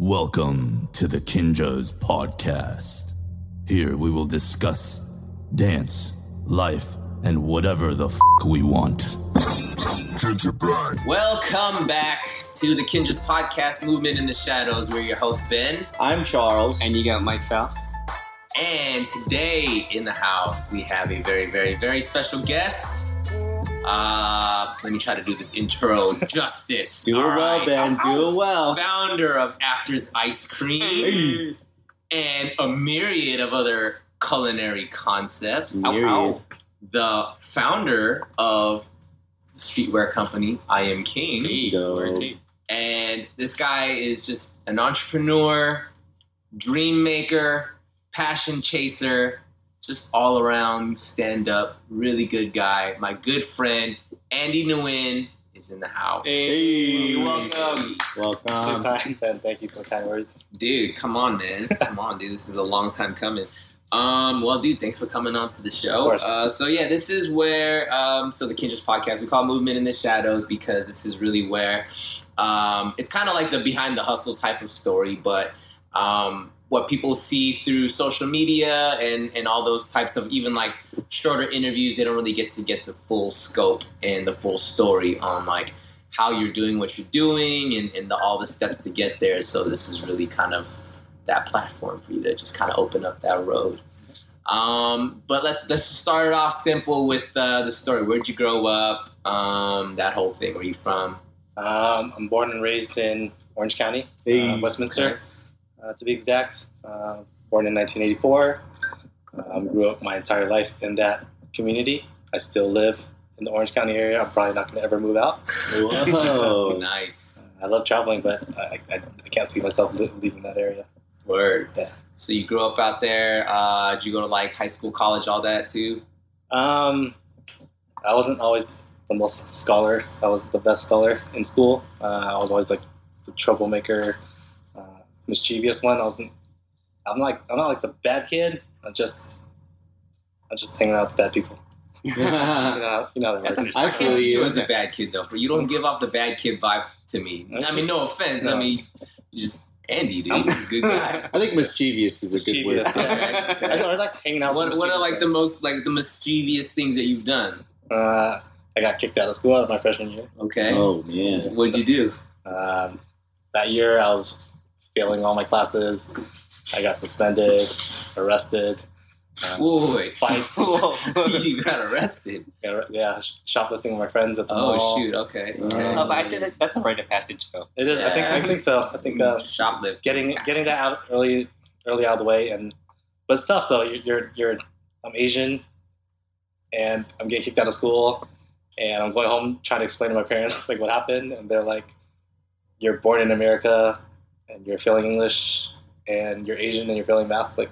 Welcome to the Kinjaz Podcast. Here we will discuss dance, life, and whatever the f we want. Welcome back to the Kinjaz Podcast Movement in the Shadows. We're your host, Ben. I'm Charles. And you got Mike Fowl. And today in the house, we have a very, very, very special guest. Uh, let me try to do this intro justice. Do it All well, right. Ben. Do it well. Founder of Afters Ice Cream and a myriad of other culinary concepts. Myriad. The founder of the streetwear company, I Am King. Dope. And this guy is just an entrepreneur, dream maker, passion chaser, just all around stand up, really good guy. My good friend, Andy Nguyen, is in the house. Hey. Welcome. Welcome. time, Ben. Thank you for the kind words. Dude, come on, man. come on, dude. This is a long time coming. Um, well, dude, thanks for coming on to the show. Of. Uh, so yeah, this is where um, so the Kinjaz podcast we call Movement in the Shadows because this is really where um, it's kind of like the behind the hustle type of story, but um, what people see through social media and and all those types of even like shorter interviews, they don't really get to get the full scope and the full story on like how you're doing what you're doing and, and the, all the steps to get there. So this is really kind of that platform for you to just kind of open up that road. Um, but let's let's start it off simple with uh, the story. Where'd you grow up? Um, that whole thing. Where are you from? Um, I'm born and raised in Orange County, Hey. uh, Westminster, uh, to be exact. Uh, born in 1984. Um, grew up my entire life in that community. I still live in the Orange County area. I'm probably not going to ever move out. Whoa. nice Uh, I love traveling, but I, I, I can't see myself li- leaving that area. word. Yeah. So you grew up out there. Uh, did you go to like high school, college, all that too? Um, I wasn't always the most scholar. I was the best scholar in school. Uh, I was always like the troublemaker, uh, mischievous one. I wasn't. I'm like I'm not like the bad kid. I'm just I'm just hanging out with bad people. You know, you know that. I I can't feel you you. as a bad kid though. For you don't give off the bad kid vibe to me. I mean, no offense. I mean, you just Andy, dude, I'm- good guy. I think mischievous is a good word. Mischievous, yeah. Okay, okay. I, I like hanging out. What with What are like the most like the mischievous things that you've done? Uh, I got kicked out of school out of my freshman year. Okay. Oh man. What'd you do? Um, that year, I was failing all my classes. I got suspended, arrested. Um, Whoa, wait. Fights. you got arrested. Yeah, yeah, shoplifting with my friends at the Oh mall. shoot. Okay. okay. Uh, Oh, but I think that's a rite of passage, though. It is. I think. I think so. I think uh, Shoplift. getting getting that out early, early out of the way, and but it's tough though. You're, you're you're I'm Asian, and I'm getting kicked out of school, and I'm going home trying to explain to my parents like what happened, and they're like, "You're born in America, and you're failing English, and you're Asian, and you're failing math. Like,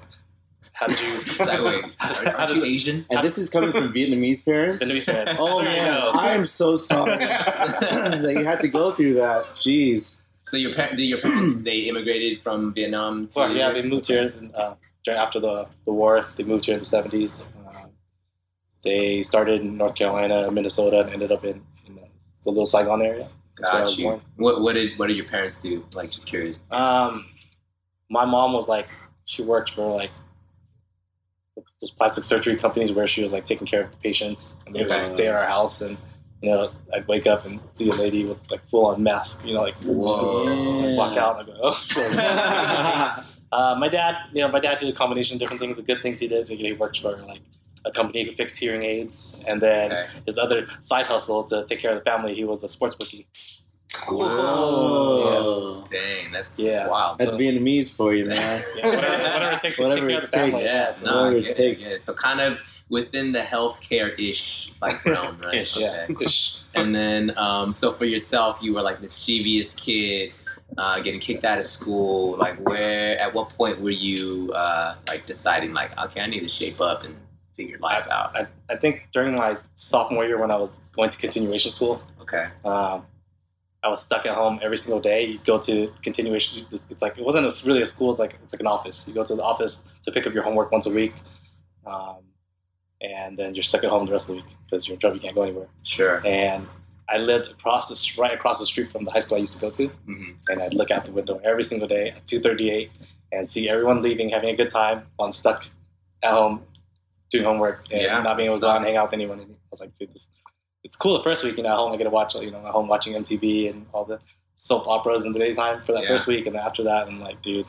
how did you?" It's like, wait, How- aren't aren't did you Asian? And this is coming from Vietnamese parents. The news parents. Oh man. I am so sorry that you had to go through that. Jeez. So your par- did your parents they immigrated from Vietnam to Well, yeah, they moved here uh, during, after the, the war. They moved here in the seventies. Um, they started in North Carolina, Minnesota, and ended up in, in the little Saigon area. That's where I was Got you. What what did what did your parents do? Like just curious. Um, my mom was like, she worked for like those plastic surgery companies where she was like taking care of the patients, and they would like Okay. stay at our house, and you know, I'd wake up and see a lady with like full on mask, you know, like Whoa. walk out and I go, oh. Uh, my dad, you know, my dad did a combination of different things. The good things he did, he worked for like a company who fixed hearing aids, and then Okay. his other side hustle to take care of the family, he was a sports bookie. Whoa. Dang, that's, Yeah. that's wild. That's Vietnamese for you, man. Yeah, whatever, whatever it takes Whatever take care of it takes. yeah, so- no, whatever it it, takes. It. So kind of within the healthcare ish like realm, right? Ish, yeah. Ish. And then, um, so for yourself, you were like mischievous kid, uh, getting kicked out of school. Like, where? At what point were you uh, like deciding, like, okay, I need to shape up and figure life out? I, I think during my sophomore year when I was going to continuation school, Okay. um, I was stuck at home every single day. You go to continuation. It's like it wasn't a, really a school. It's like it's like an office. You go to the office to pick up your homework once a week, um, and then you're stuck at home the rest of the week because you're in trouble. You can't go anywhere. Sure. And I lived across the right across the street from the high school I used to go to, hmm and I'd look out the window every single day at two thirty eight and see everyone leaving, having a good time, while I'm stuck at home doing homework and Yeah, not being able to go out and hang out with anyone. And I was like, dude, this, it's cool the first week, you know, at home I get to watch, you know, at home watching MTV and all the soap operas in the daytime for that Yeah. first week, and after that, I'm like, dude,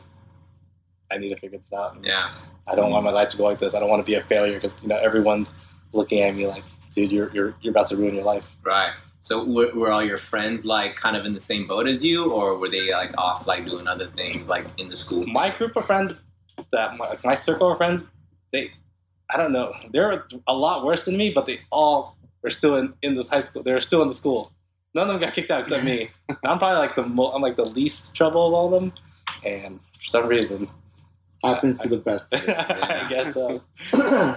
I need to figure this out. And Yeah. I don't want my life to go like this. I don't want to be a failure because you know everyone's looking at me like, dude, you're you're you're about to ruin your life. Right. So were, were all your friends like kind of in the same boat as you, or were they like off like doing other things like in the school? My group of friends, that my, like, my circle of friends, they, I don't know, they're a lot worse than me, but they all are still in in this high school. They're still in the school. None of them got kicked out except me. I'm probably like the mo- I'm like the least trouble of all of them, and for some reason, Happens to the best of us. I guess so.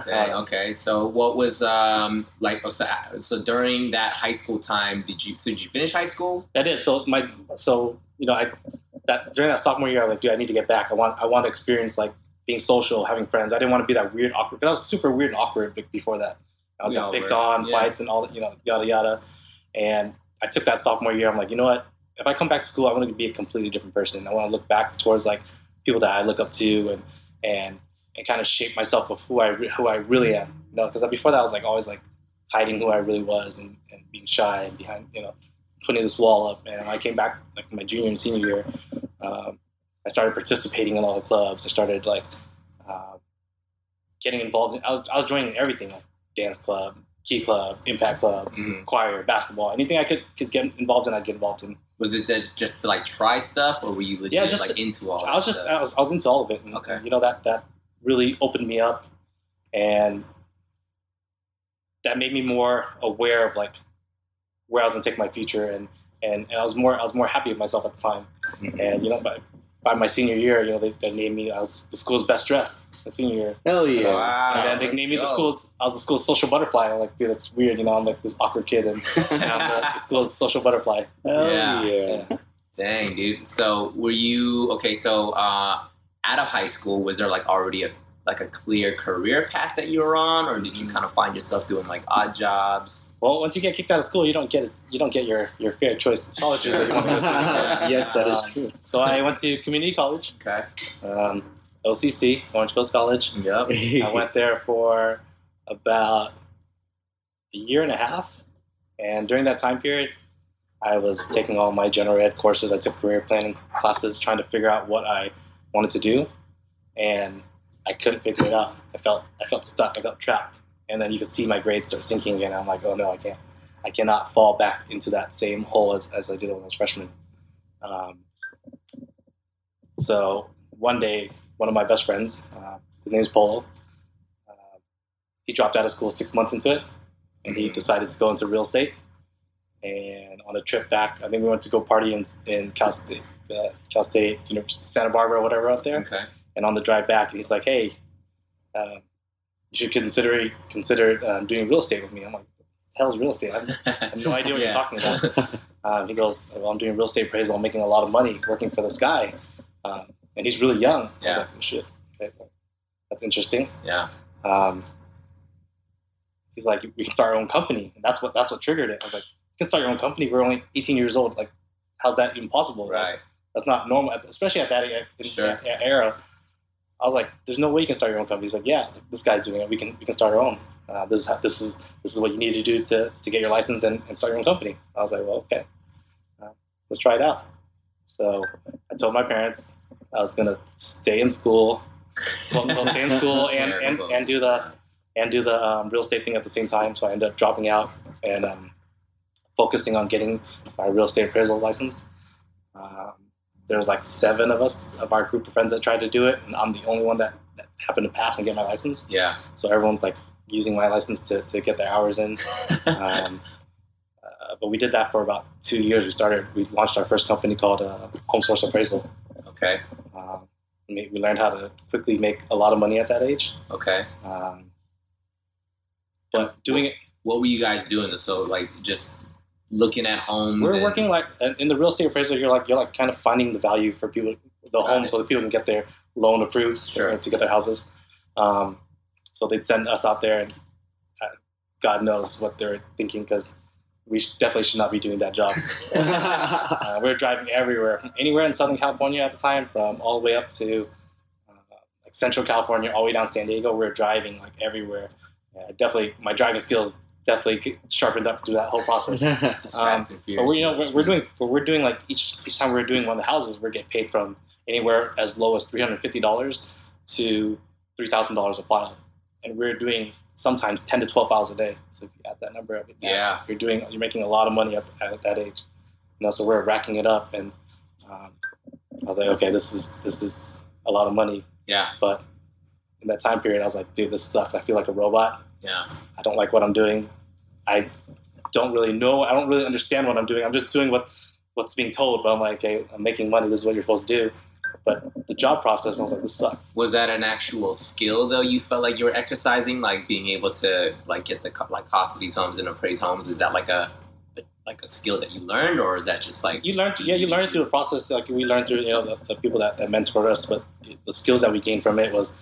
Dang, okay. So what was um like? oh, So, so during that high school time, did you? So did you finish high school? I did. So my so you know I that during that sophomore year I was like, dude, I need to get back. I want I want to experience like being social, having friends. I didn't want to be that weird awkward. Because I was super weird and awkward before that. I was getting picked were. on, Yeah. fights, and all you know, yada yada. And I took that sophomore year. I'm like, you know what? If I come back to school, I want to be a completely different person. I want to look back towards like people that I look up to and and and kind of shape myself of who I re- who I really am. You know, because before that I was like always like hiding who I really was and, and being shy and behind you know putting this wall up. And I came back like my junior and senior year, um, I started participating in all the clubs. I started like uh, getting involved. In, I was I was joining everything like dance club, key club, impact club, Mhm. choir, basketball, anything I could could get involved in. I'd get involved in. Was it just, just to like try stuff, or were you legit Yeah, just like to- into all? I was just stuff? I was, I was into all of it. And, Okay. You know that that really opened me up, and that made me more aware of like where I was gonna take my future, and and, and I was more I was more happy with myself at the time. Mhm. And you know, by by my senior year, you know, they, they named me I was the school's best dress. My senior year, Hell yeah. Wow, and then they let's named me the school's I was the school's social butterfly. I'm like, dude, that's weird. You know, I'm like this awkward kid, and, and I'm the, the school's social butterfly. Hell Yeah. yeah. Yeah. Dang, dude. So were you okay? So uh, out of high school, was there like already a like a clear career path that you were on, or did you kind of find yourself doing like odd jobs? Well, once you get kicked out of school, you don't get. You don't get your, your fair choice of colleges that you want to go to. yes, that is true. So I went to community college, Okay. um, OCC, Orange Coast College. Yep. I went there for about a year and a half, and during that time period, I was taking all my general ed courses. I took career planning classes, trying to figure out what I wanted to do, and I couldn't figure it out. I felt I felt stuck. I felt trapped, and then you could see my grades start sinking again. I'm like, oh no, I can't. I cannot fall back into that same hole as, as I did when I was freshman. Um, so one day, one of my best friends, uh, his name's Polo, uh, he dropped out of school six months into it, and he decided to go into real estate. And on a trip back, I think we went to go party in, in Cal State, uh, Cal State, University, Santa Barbara, or whatever out there. Okay. And on the drive back, he's like, "Hey, uh, you should consider consider um, doing real estate with me." I'm like, "The hell's real estate?" I have, I have no idea what you're talking about. Um, he goes, "Well, I'm doing real estate appraisal. I'm making a lot of money working for this guy, um, and he's really young." I Yeah. was like, oh, "Shit, okay, that's interesting." Yeah. Um, he's like, "We can start our own company," and that's what that's what triggered it. I was like, "You can start your own company. We're only 18 years old. Like, how's that even possible?" Like, Right. that's not normal, especially at that e- in Sure. that era. I was like, "There's no way you can start your own company." He's like, "Yeah, this guy's doing it. We can we can start our own. Uh, this is how- this is this is what you need to do to, to get your license and, and start your own company." I was like, "Well, okay, uh, let's try it out." So I told my parents I was gonna stay in school, well, well, stay in school and, and, and do the and do the um, real estate thing at the same time. So I ended up dropping out and um, focusing on getting my real estate appraisal license. Um, there was like seven of us of our group of friends that tried to do it, and I'm the only one that, that happened to pass and get my license. Yeah. So everyone's like using my license to, to get their hours in. Um, uh, but we did that for about two years. We started, we launched our first company called uh, Home Source Appraisal. okay. Um, we we learned how to quickly make a lot of money at that age. Okay. Um, but doing it, What were you guys doing? So like just looking at homes. we're and- working like in the real estate appraisal. You're like you're like kind of finding the value for people, the home, it. so that people can get their loan approved Sure. to get their houses. Um, so they'd send us out there, and uh, God knows what they're thinking because we definitely should not be doing that job. Uh, We're driving everywhere, from anywhere in Southern California at the time, from all the way up to uh, like Central California, all the way down San Diego. We're driving like everywhere. Yeah, definitely, my driving skills definitely sharpened up through that whole process. Um, But we're, you know, we're, we're doing, but we're doing like each each time we're doing one of the houses, we're getting paid from anywhere as low as three hundred fifty dollars to three thousand dollars a file, and we're doing sometimes ten to twelve files a day. So if you add that number up, Yeah. you're doing you're making a lot of money at, at that age. You know, so we're racking it up, and um, I was like, okay, this is this is a lot of money, Yeah. but in that time period, I was like, dude, this sucks. I feel like a robot. Yeah. I don't like what I'm doing. I don't really know. I don't really understand what I'm doing. I'm just doing what what's being told. But I'm like, okay, I'm making money. This is what you're supposed to do. But the job process, I was like, this sucks. Was that an actual skill though? You felt like you were exercising, like being able to like get the like cost of these homes and appraise homes. Is that like a like a skill that you learned, or is that just like You learned? yeah, you learn through the process. Like we learned through, you know, the, the people that, that mentored us. But the skills that we gained from it was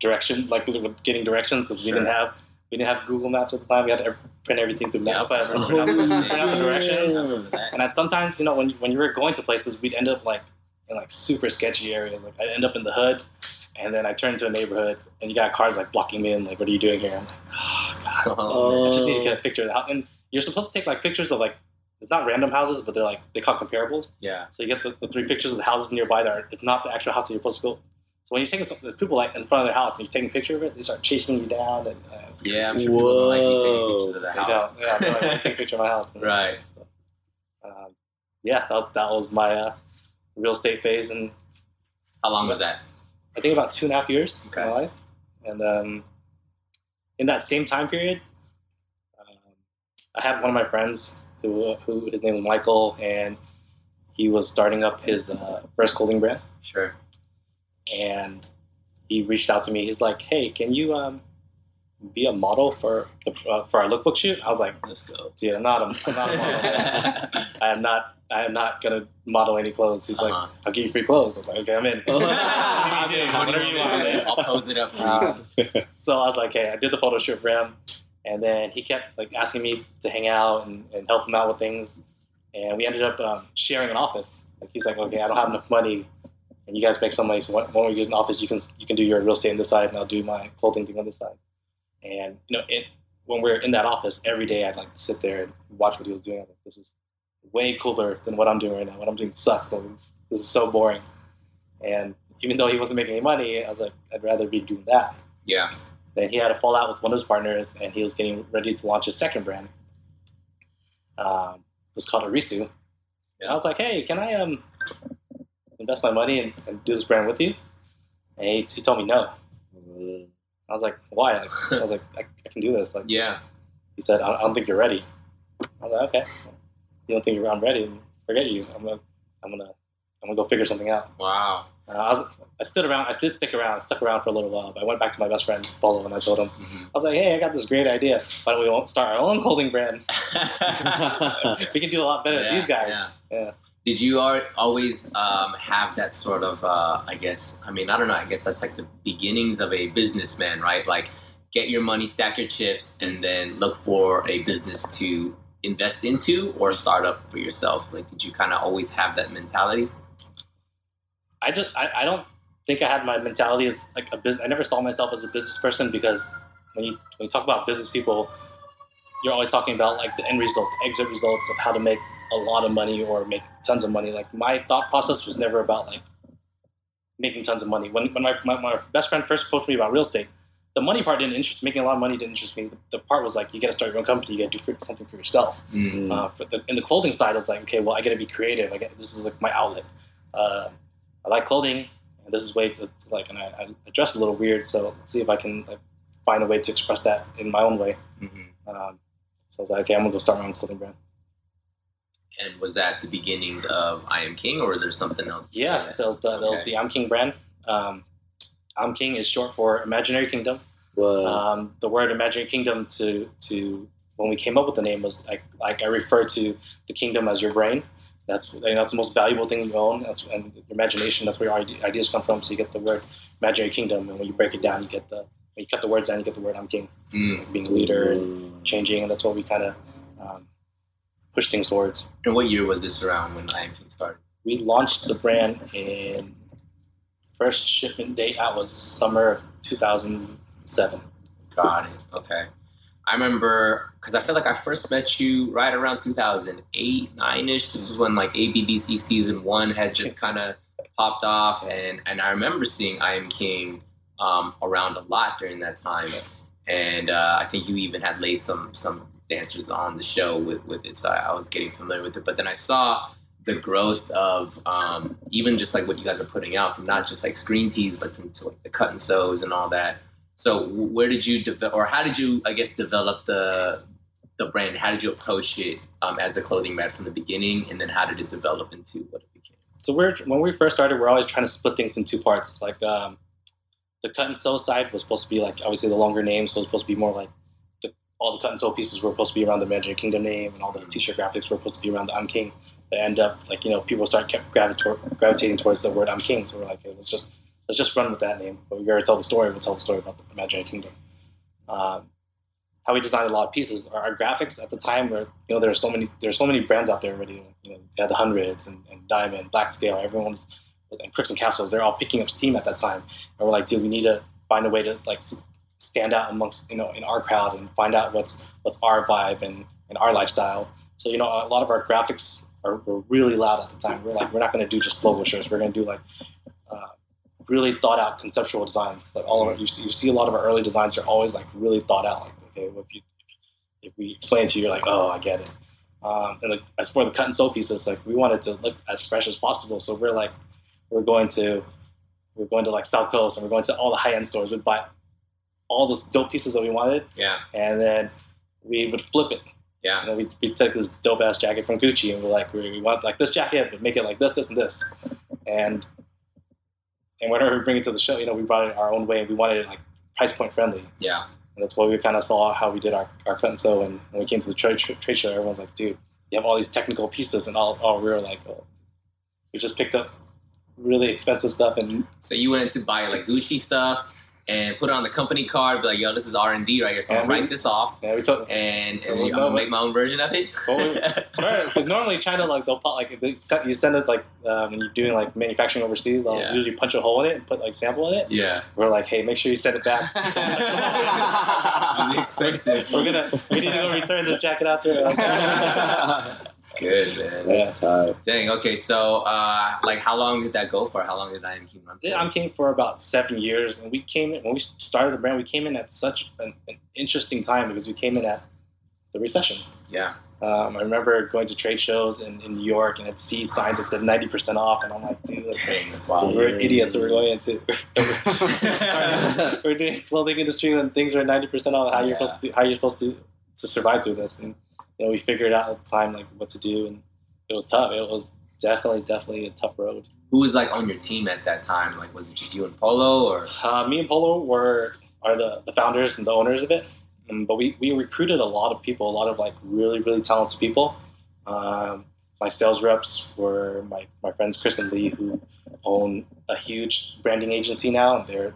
direction, like with getting directions, because we didn't have we didn't have Google Maps at the time. We had to print everything through Yeah, MapQuest and I print out, remember those print out the days. directions. I remember that. And at sometimes, you know, when when you were going to places, we'd end up like in like super sketchy areas. Like I'd end up in the hood, and then I turn to a neighborhood, and you got cars like blocking me in. Like, what are you doing here? I'm like, oh god, Oh, I just need to get a picture of the house. And you're supposed to take like pictures of like it's not random houses, but they're like they call comparables. yeah. So you get the, the three pictures of the houses nearby that are it's not the actual house that you're supposed to go. So when you're taking there's people like in front of their house and you're taking a picture of it, they start chasing you down and uh, Yeah, I'm sure people don't like you taking pictures of the they house. don't. Yeah, like, "Let me take a picture of my house. Right. Um, yeah, that, that was my uh, real estate phase, and How long was that? I think about two and a half years Okay. of my life. And um, in that same time period, um, I had one of my friends who, who his name was Michael, and he was starting up his uh, first clothing brand. Sure. And he reached out to me. He's like, "Hey, can you um, be a model for the, uh, for our lookbook shoot?" I was like, Let's go. "Dude, I'm not a, I'm not a model. I am not. I am not gonna model any clothes." He's like, Uh-huh. "I'll give you free clothes." I was like, "Okay, I'm in." I'm in. What do Whatever you you want? want, man. I'll pose it up for you. Um, so I was like, hey, I did the photo shoot for him, and then he kept like asking me to hang out and, and help him out with things, and we ended up um, sharing an office. Like he's like, okay, I don't have enough money, and you guys make some money, so why why don't we use an office? You can you can do your real estate on this side, and I'll do my clothing thing on this side. And you know, it when we're in that office every day, I'd like to sit there and watch what he was doing. I'm like, this is way cooler than what I'm doing right now. What I'm doing sucks. Like, this is so boring. And even though he wasn't making any money, I was like, I'd rather be doing that. Yeah. Then he had a fallout with one of his partners, and he was getting ready to launch his second brand. Um, it was called Arisu. And I was like, hey, can I um invest my money and, and do this brand with you? And he, he told me no. I was like, why? I was like, I, I can do this. Like, Yeah. he said, I, I don't think you're ready. I was like, okay. You don't think you're I'm ready? Forget you. I'm gonna, I'm gonna, I'm gonna go figure something out. Wow. And I was, I stood around. I did stick around. I stuck around for a little while. But I went back to my best friend Polo, and I told him, Mhm. I was like, hey, I got this great idea. Why don't we start our own clothing brand? we can do a lot better Yeah, than these guys. yeah. Yeah. Did you al- always um, have that sort of, uh, I guess, I mean, I don't know, I guess that's like the beginnings of a businessman, right? Like, get your money, stack your chips, and then look for a business to invest into or start up for yourself. Like, did you kind of always have that mentality? I just, I, I don't think I had my mentality as like a business. I never saw myself as a business person because when you when you talk about business people, you're always talking about like the end result, the exit results of how to make a lot of money or make tons of money. Like my thought process was never about like making tons of money. When when my, my, my best friend first approached me about real estate, the money part didn't interest me making a lot of money didn't interest me. The, the part was like you got to start your own company, you got to do for, something for yourself. Mm. Uh, for the, in the clothing side, I was like, okay, well, I got to be creative. I get this is like my outlet. Uh, I like clothing, and this is way to, like, and I, I dress a little weird, so let's see if I can like, find a way to express that in my own way. Mhm. Um, so I was like, okay, I'm gonna go start my own clothing brand. And was that the beginnings of I Am King, or is there something else? Yes, that? that was the, that was the I'm King brand. Um, I'm King is short for Imaginary Kingdom. Um, the word Imaginary Kingdom to to when we came up with the name was like like I refer to the kingdom as your brain. That's you know, that's the most valuable thing you own. That's, and your imagination. That's where your ideas come from. So you get the word Imaginary Kingdom, and when you break it down, you get the when you cut the words down, you get the word I'm King, Mm. being a leader and changing, and that's what we kind of um, push things towards. And what year was this around when I Am King started? We launched the brand in first shipment date out was summer of 2007. Got it. Okay. I remember because I feel like I first met you right around 2008, nine ish. This is when like ABDC season one had just kind of popped off, and and I remember seeing I Am King um, around a lot during that time, and uh, I think you even had laid some some dancers on the show with with it, so I, I was getting familiar with it. But then I saw the growth of um, even just like what you guys are putting out from not just like screen tees, but to, to like the cut and sews and all that. So where did you develop, or how did you, I guess, develop the the brand? How did you approach it um, as a clothing brand from the beginning, and then how did it develop into what it became? So we're when we first started, we're always trying to split things in two parts. Like um, the cut and sew side was supposed to be like obviously the longer names, so it was supposed to be more like all the cut and sew pieces were supposed to be around the Magic Kingdom name, and all the t-shirt graphics were supposed to be around the I'm King. They end up like you know people start kept gravita- gravitating towards the word I'm King, so we're like, hey, let's just let's just run with that name. But we gotta tell the story. We'll tell the story about the Magic Kingdom. Um, how we designed a lot of pieces. Our, our graphics at the time were, you know, there are so many, there are so many brands out there already. You know, they had the hundreds and, and Diamond, Black Scale. Everyone's and Crooks and Castles. They're all picking up steam at that time. And we're like, dude, we need to find a way to like stand out amongst, you know, in our crowd and find out what's what's our vibe and, and our lifestyle. So you know, a lot of our graphics are were really loud at the time. We're like, we're not going to do just logo shirts. We're going to do like uh, really thought out conceptual designs. Like all of our, you see, you see a lot of our early designs are always like really thought out. Like, okay, if you if we explain it to you, you're like, oh, I get it. Um, and like as for the cut and sew pieces, like we wanted to look as fresh as possible. So we're like, we're going to we're going to like South Coast and we're going to all the high end stores. We'd buy all those dope pieces that we wanted, Yeah, and then we would flip it. yeah, know, we we took this dope ass jacket from Gucci and we're like, we, we want like this jacket, but make it like this, this, and this, and and whenever we bring it to the show, you know, we brought it our own way and we wanted it like price point friendly. yeah. And that's why we kind of saw how we did our, our cut and sew. And when we came to the trade, trade show, everyone's like, dude, you have all these technical pieces. And all, all we were like, oh, we just picked up really expensive stuff. And So you went to buy like Gucci stuff and put it on the company card, be like, yo, this is R and D right here, so Yeah, I'll we- write this off. yeah, we took. And, and Well, I'm gonna make my own version of it. Well, Right, because normally China like they'll put like if they send, you send it like uh, when you're doing like manufacturing overseas, they'll Yeah. usually punch a hole in it and put like sample in it. yeah, We're like, hey, make sure you send it back. expensive. We're gonna we need to go return this jacket out to her. Good man. Yeah. tight. Dang. Okay. So, uh, like, how long did that go for? How long did I Am King run? For? Yeah, I'm King for about seven years, and we came in when we started the brand. We came in at such an, an interesting time because we came in at the recession. Yeah. Um, I remember going to trade shows in, in New York and I'd see signs that said ninety percent off, and I'm like, dude, like, Dang. That's wild. we're idiots. We're going into we're doing clothing industry and things are ninety percent off. How you're supposed to how you're supposed to to survive through this, and you know we figured out at the time like what to do, and it was tough. It was definitely definitely a tough road. Who was like on your team at that time? Like, was it just you and Polo, or Uh, me and Polo were are the, the founders and the owners of it, um, but we, we recruited a lot of people, a lot of like really really talented people. Um, my sales reps were my, my friends Chris and Lee, who own a huge branding agency now. And they're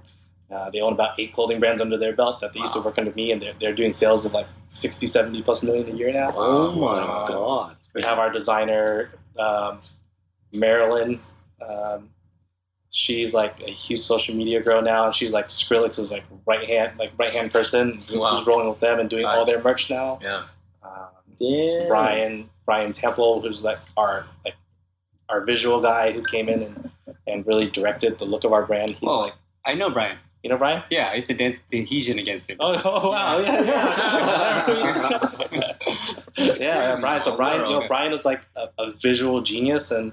uh, they own about eight clothing brands under their belt that they used to work under me, and they're, they're doing sales of like 60, 70 plus million a year now. Oh my Uh, god. We have our designer, um, Marilyn. Um, she's like a huge social media girl now, and she's like Skrillex's like right hand, like right hand person. who's Wow. rolling with them and doing all their merch now. yeah? Um. Brian Brian Temple, who's like our like our visual guy who came in and, and really directed the look of our brand. He's Oh. like, I know Brian. You know, Brian. Yeah, I used to dance the adhesion against him. Oh, oh wow! Yeah, yeah. yeah, yeah, Brian. So Brian, you know, Brian is like a, a visual genius, and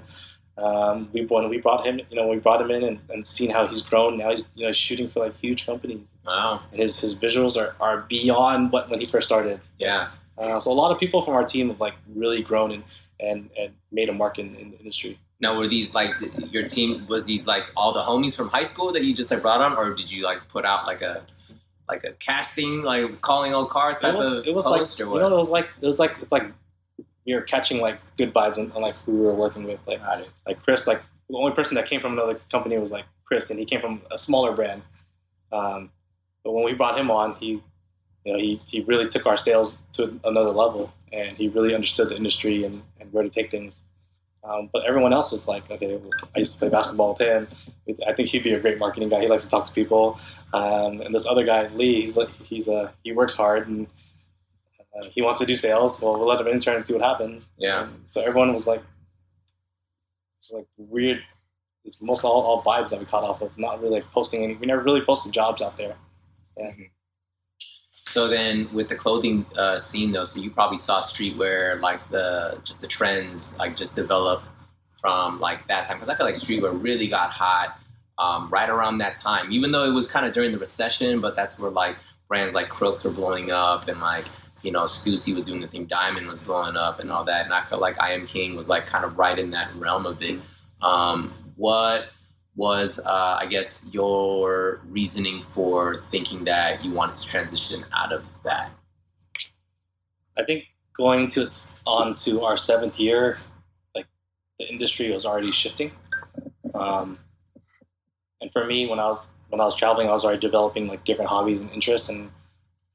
um, we when we brought him, you know, we brought him in and, and seen how he's grown. Now he's you know shooting for like huge companies. Wow. And his his visuals are, are beyond what when he first started. Yeah. Uh, so a lot of people from our team have like really grown and and, and made a mark in, in the industry. Now, were these like your team? Was these like all the homies from high school that you just like brought on, or did you like put out like a like a casting, like calling old cars type it was, of it was post, like or you know it was like it was like it's like we were catching like good vibes on, on like who we were working with like like Chris like the only person that came from another company was like Chris and he came from a smaller brand um, but when we brought him on he you know, he, he really took our sales to another level, and he really understood the industry and, and where to take things. Um, but everyone else was like, okay, I used to play basketball with him. I think he'd be a great marketing guy. He likes to talk to people. Um, and this other guy, Lee, he's like, he's a he works hard and uh, he wants to do sales. Well, we'll let him intern and see what happens. Yeah. And so everyone was like, it's like weird. It's most all, all vibes that we caught off of. Not really like posting any. We never really posted jobs out there. So then, with the clothing uh, scene, though, so you probably saw streetwear, like the just the trends, like just develop from like that time. Because I feel like streetwear really got hot um, right around that time, even though it was kind of during the recession. But that's where like brands like Crooks were blowing up, and like you know Stussy was doing the thing, Diamond was blowing up, and all that. And I felt like I Am King was like kind of right in that realm of it. Um, what was uh, I guess your reasoning for thinking that you wanted to transition out of that? I think going to on to our seventh year, like the industry was already shifting. Um, and for me, when I was when I was traveling, I was already developing like different hobbies and interests. And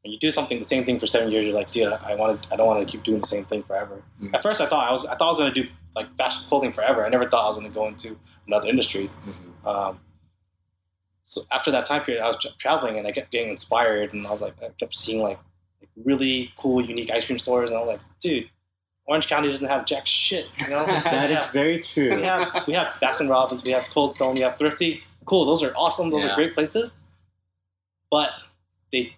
when you do something the same thing for seven years, you're like, dude, I want I don't want to keep doing the same thing forever. Mhm. At first, I thought I was I thought I was going to do like fashion clothing forever. I never thought I was going to go into another industry. Um, so after that time period, I was traveling and I kept getting inspired, and I was like, I kept seeing like, like really cool, unique ice cream stores, and I was like, dude, Orange County doesn't have jack shit. You know, That is very true. we have we have Baskin Robbins, we have Cold Stone, we have Thrifty. Cool, those are awesome. Those Yeah. are great places, but they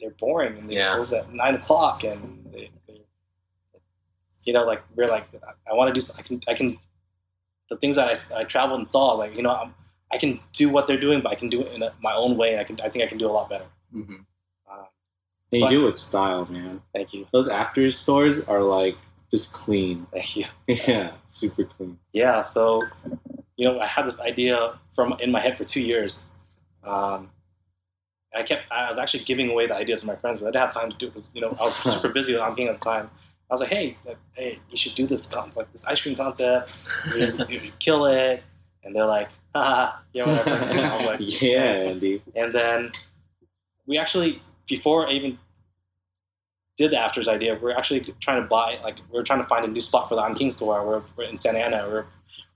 they're boring and they Yeah. close at nine o'clock, and they, they, you know, like we're like, I, I want to do. I can I can the things that I, I traveled and saw. I was like, you know, I'm, I can do what they're doing, but I can do it in a, my own way, and I can I think I can do a lot better. Mm-hmm. Uh, And So you I- do it with style, man. thank you, Those Afters stores are like just clean. thank you. Yeah, super clean. yeah so you know i had this idea from in my head for two years um, i kept i was actually giving away the idea to my friends i didn't have time to do it because you know i was super busy with King at the time i was like hey uh, hey you should do this con- like this ice cream concept you, you, you kill it and they're like haha yeah whatever and i was like yeah, Andy. and then we actually, before I even did the Afters idea, we are actually trying to buy, like, we are trying to find a new spot for the I'm King store. We're, we're in Santa Ana. We're,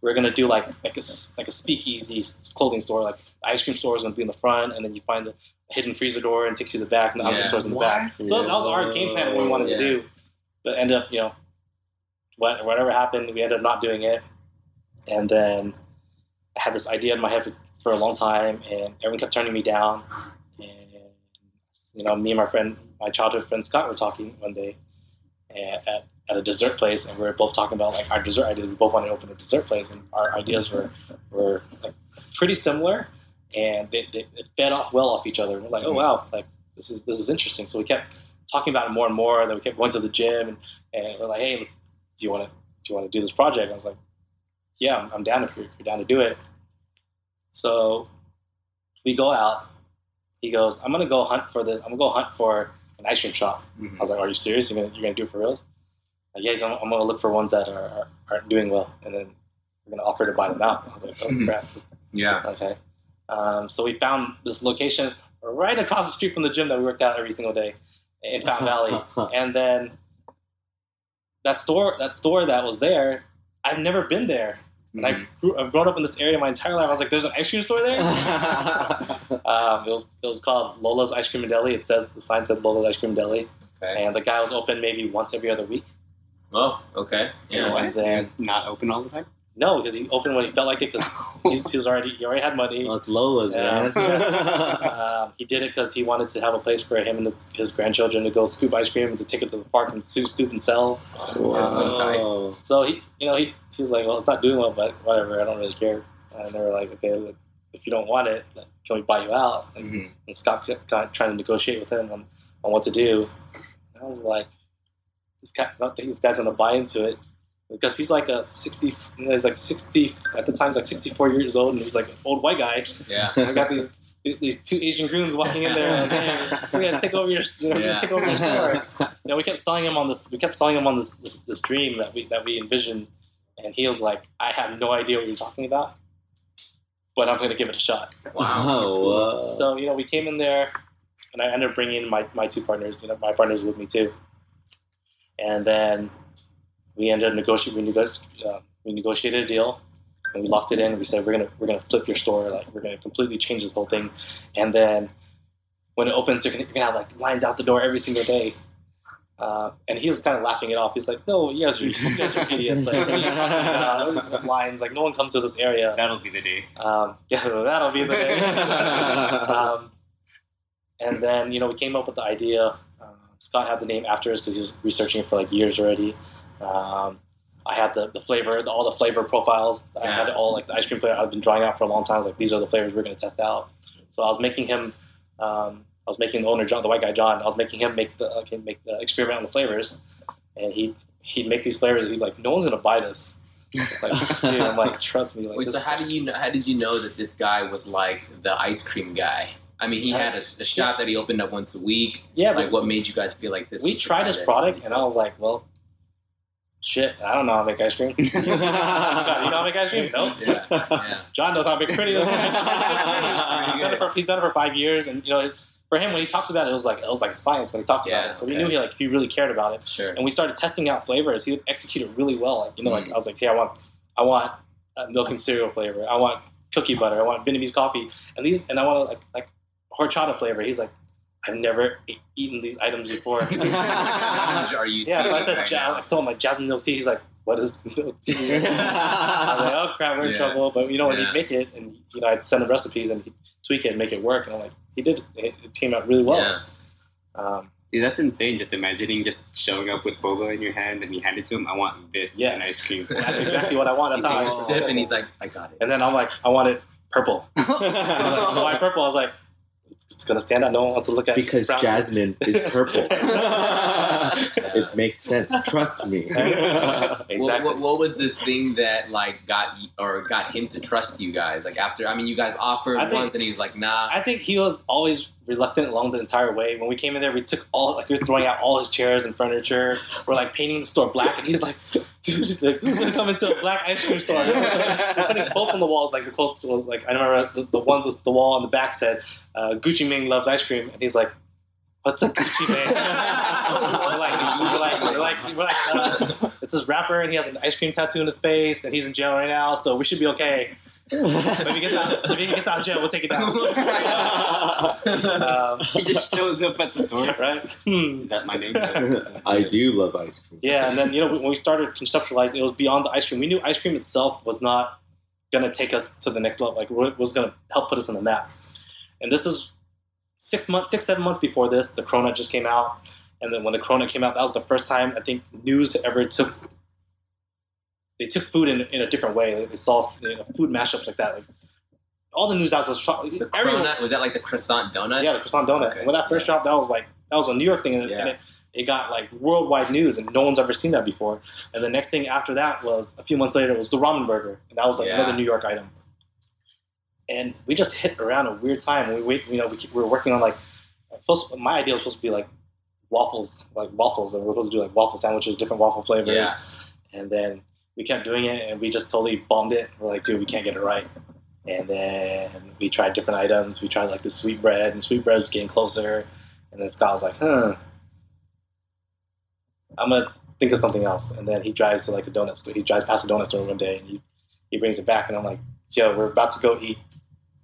we're going to do like like a, s- like a speakeasy clothing store. Like, the ice cream store is going to be in the front, and then you find a hidden freezer door and it takes you to the back, and the I'm Yeah. King store's in the back. So that was our game plan, what we wanted Yeah. to do. But ended up, you know, what, whatever happened, we ended up not doing it. And then I had this idea in my head for, for a long time, and everyone kept turning me down. And you know, me and my friend, my childhood friend Scott, were talking one day at, at, a dessert place, and we were both talking about like our dessert ideas. We both wanted to open a dessert place, and our ideas were were like pretty similar, and they, they it fed off well off each other. We're like, oh mm-hmm. wow, like this is this is interesting. So we kept talking about it more and more. And then we kept going to the gym, and, and we're like, hey, do you want to do you want to do this project? I was like, yeah, I'm, I'm down if you're, you're down to do it. So we go out. He goes, I'm gonna go hunt for the. I'm gonna go hunt for an ice cream shop. I was like, Are you serious? You're gonna you're gonna do it for reals? Like, yes, I'm, I'm gonna look for ones that are, are aren't doing well, and then we're gonna offer to buy them out. I was like, Oh crap. Yeah. Okay. Um, so we found this location right across the street from the gym that we worked out every single day in Fountain Valley. And then that store, that store that was there, I've never been there. And I grew, I've grown up in this area my entire life. I was like, "There's an ice cream store there." um, it was it was called Lola's Ice Cream and Deli. It says the sign said Lola's Ice Cream and Deli, Okay. and the guy was open maybe once every other week. Oh, okay. Yeah. Yeah. And then- It's not open all the time. No, because he opened when he felt like it because he, he was already he already had money. Well, it's Lola's, Yeah. man. Um, he did it because he wanted to have a place for him and his, his grandchildren to go scoop ice cream with the ticket to the park and scoop, scoop and sell. That's so tight. Wow. So he, you know, he, he was like, "Well, it's not doing well, but whatever. I don't really care." And they were like, "Okay, look, if you don't want it, can we buy you out?" And, Mhm. and Scott kept trying trying to negotiate with him on, on what to do. And I was like, "This guy, I don't think this guy's gonna buy into it." Because he's like a sixty, he's like sixty at the time. He's like sixty-four years old, and he's like an old white guy. Yeah. And we got these these two Asian goons walking in there, and hey, we're gonna take over your, you know, Yeah. take over your store. You know, we kept selling him on this. We kept selling him on this, this this dream that we that we envisioned, and he was like, "I have no idea what you're talking about, but I'm gonna give it a shot." Oh, wow. So you know, we came in there, and I ended up bringing my, my two partners. You know, my partners with me too. And then we ended up negotiating. We, nego- uh, we negotiated a deal, and we locked it in. We said we're gonna we're gonna flip your store. Like we're gonna completely change this whole thing. And then when it opens, you're gonna, you're gonna have like lines out the door every single day. Uh, and he was kind of laughing it off. He's like, "No, you guys are, you guys are idiots. Like, what are you talking about? Lines. Like, no one comes to this area." That'll be the day. Um, yeah, that'll be the day. um, and then you know we came up with the idea. Uh, Scott had the name Afters because he was researching it for like years already. Um, I had the, the flavor, the, all the flavor profiles. I had all like the ice cream flavor. I've been drawing out for a long time. I was like, these are the flavors we're going to test out. So I was making him. Um, I was making the owner John, the white guy John. I was making him make the uh, make the experiment on the flavors, and he he'd make these flavors. He'd be like, no one's going to buy this. Like, dude, I'm like, trust me. Like, Wait, so how did you know? How did you know that this guy was like the ice cream guy? I mean, he had a, a shop that he opened up once a week. yeah, Like, what made you guys feel like this? we tried his product, and I was like, well, shit, I don't know how to make ice cream. Scott, you know how to make ice cream? Nope. Yeah, yeah. John knows how to make pretty. he's, done it for, he's done it for five years, and you know, for him, when he talks about it, it was like it was like a science when he talked about it. So we knew he like he really cared about it, Sure. and we started testing out flavors. He executed really well. Like you know, like Mm. I was like, hey, I want, I want uh, milk and cereal flavor. I want cookie butter. I want Vietnamese coffee, and these, and I want like like horchata flavor. He's like, I've never e- eaten these items before. Are you? Yeah, so I said, right ja- I told him like jasmine milk tea. He's like, "What is milk tea?" I was like, "Oh crap, we're in Yeah. trouble." But you know, when Yeah. he'd make it, and you know, I'd send him recipes, and he'd tweak it and make it work. And I'm like, he did. It, it came out really well. Yeah. Um, Dude, that's insane. Just imagining just showing up with boba in your hand and you hand it to him. I want this Yeah. and ice cream. that's exactly what I want. He That's how takes a I sip and he's like, I got it. And then I'm like, I want it purple. Like, Why purple? I was like, it's, it's gonna stand out. No one wants to look at because brown. jasmine is purple. it makes sense. Trust me. exactly. What, what, what was the thing that like got you, or got him to trust you guys? Like after, I mean, you guys offered think- once, and he's like, "Nah." I think he was always reluctant along the entire way. When we came in there, we took all like we were throwing out all his chairs and furniture. We're like painting the store black, and he was like, "Dude, who's gonna come into a black ice cream store?" we're putting quotes on the walls, like the quotes. were, Like I remember the, the one was the wall on the back said, uh, "Gucci Mane loves ice cream," and he's like, "What's a Gucci Mane?" we're like, we're like, we're like, we're like uh, it's this rapper, and he has an ice cream tattoo in his face, and he's in jail right now, so we should be okay. If he gets out, if he gets out of jail, we'll take it down. um, he just shows up at the store. right? Hmm. Is that my name? I do love ice cream. Yeah, and then you know when we started conceptualizing, it was beyond the ice cream. We knew ice cream itself was not going to take us to the next level. Like it was going to help put us on the map. And this is six months, six seven months before this. The cronut just came out, and then when the cronut came out, that was the first time I think news ever took. They took food in, in a different way. Like, They saw you know, food mashups like that. Like all the news outlets, The everyone, cronut was that like the croissant donut? yeah, the croissant donut. Okay. When that first dropped, that was like that was a New York thing, and, Yeah. and it, it got like worldwide news, and no one's ever seen that before. And the next thing after that was a few months later was the ramen burger, and that was like Yeah. another New York item. And we just hit around a weird time. We wait, you know, we, keep, we were working on like supposed, my idea was supposed to be like waffles, like waffles, and we're supposed to do like waffle sandwiches, different waffle flavors. Yeah. And then we kept doing it, and we just totally bombed it. We're like, dude, we can't get it right. And then we tried different items. We tried like the sweet bread, and sweet bread was getting closer. And then Scott was like, huh, I'm gonna think of something else. And then he drives to like a donut store. He drives past a donut store one day, and he, he brings it back. And I'm like, yo, we're about to go eat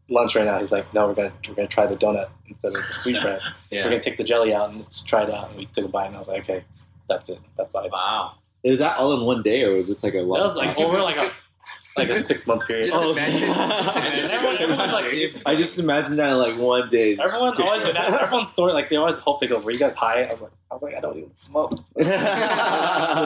lunch right now. He's like, no, we're gonna we're gonna try the donut instead of the sweet bread. We're gonna take the jelly out and let's try it out. And we took a bite, and I was like, okay, that's it. That's it. Wow. Is that all in one day, or was this like a That long? was like over like a like a six month period. Just Oh. imagine. Just imagine. everyone, everyone's like, I just imagine that in like one day. just- everyone always everyone's story like they always hope they go. Were you guys high? I was like, I was like, I don't even smoke. it would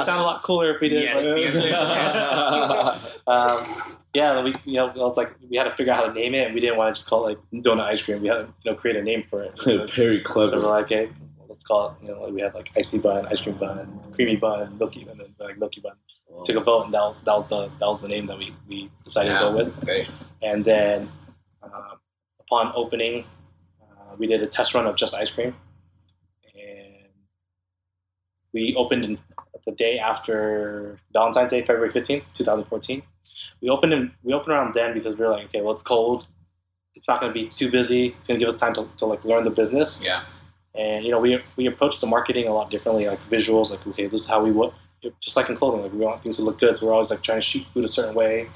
sound a lot cooler if we did. Yes, but- yes, yes. um, yeah, we you know, it was like we had to figure out how to name it, and we didn't want to just call it like donut ice cream. We had to you know create a name for it. Very So we're clever. like, okay, well, let's call it. You know, like we had like icy bun, ice cream bun, creamy bun, milky, and then like milky bun. Took a vote, and that, was- that was the that was the name that we, we decided Yeah. to go with. Great. And then uh, upon opening, uh, we did a test run of just ice cream, and we opened in, the day after Valentine's Day, February fifteenth, two thousand fourteen. We opened in, we opened around then because we were like, okay, well, it's cold. It's not going to be too busy. It's going to give us time to, to like learn the business. Yeah. And you know, we we approach the marketing a lot differently, like visuals, like okay, this is how we would just like in clothing, like we want things to look good, so we're always like trying to shoot food a certain way.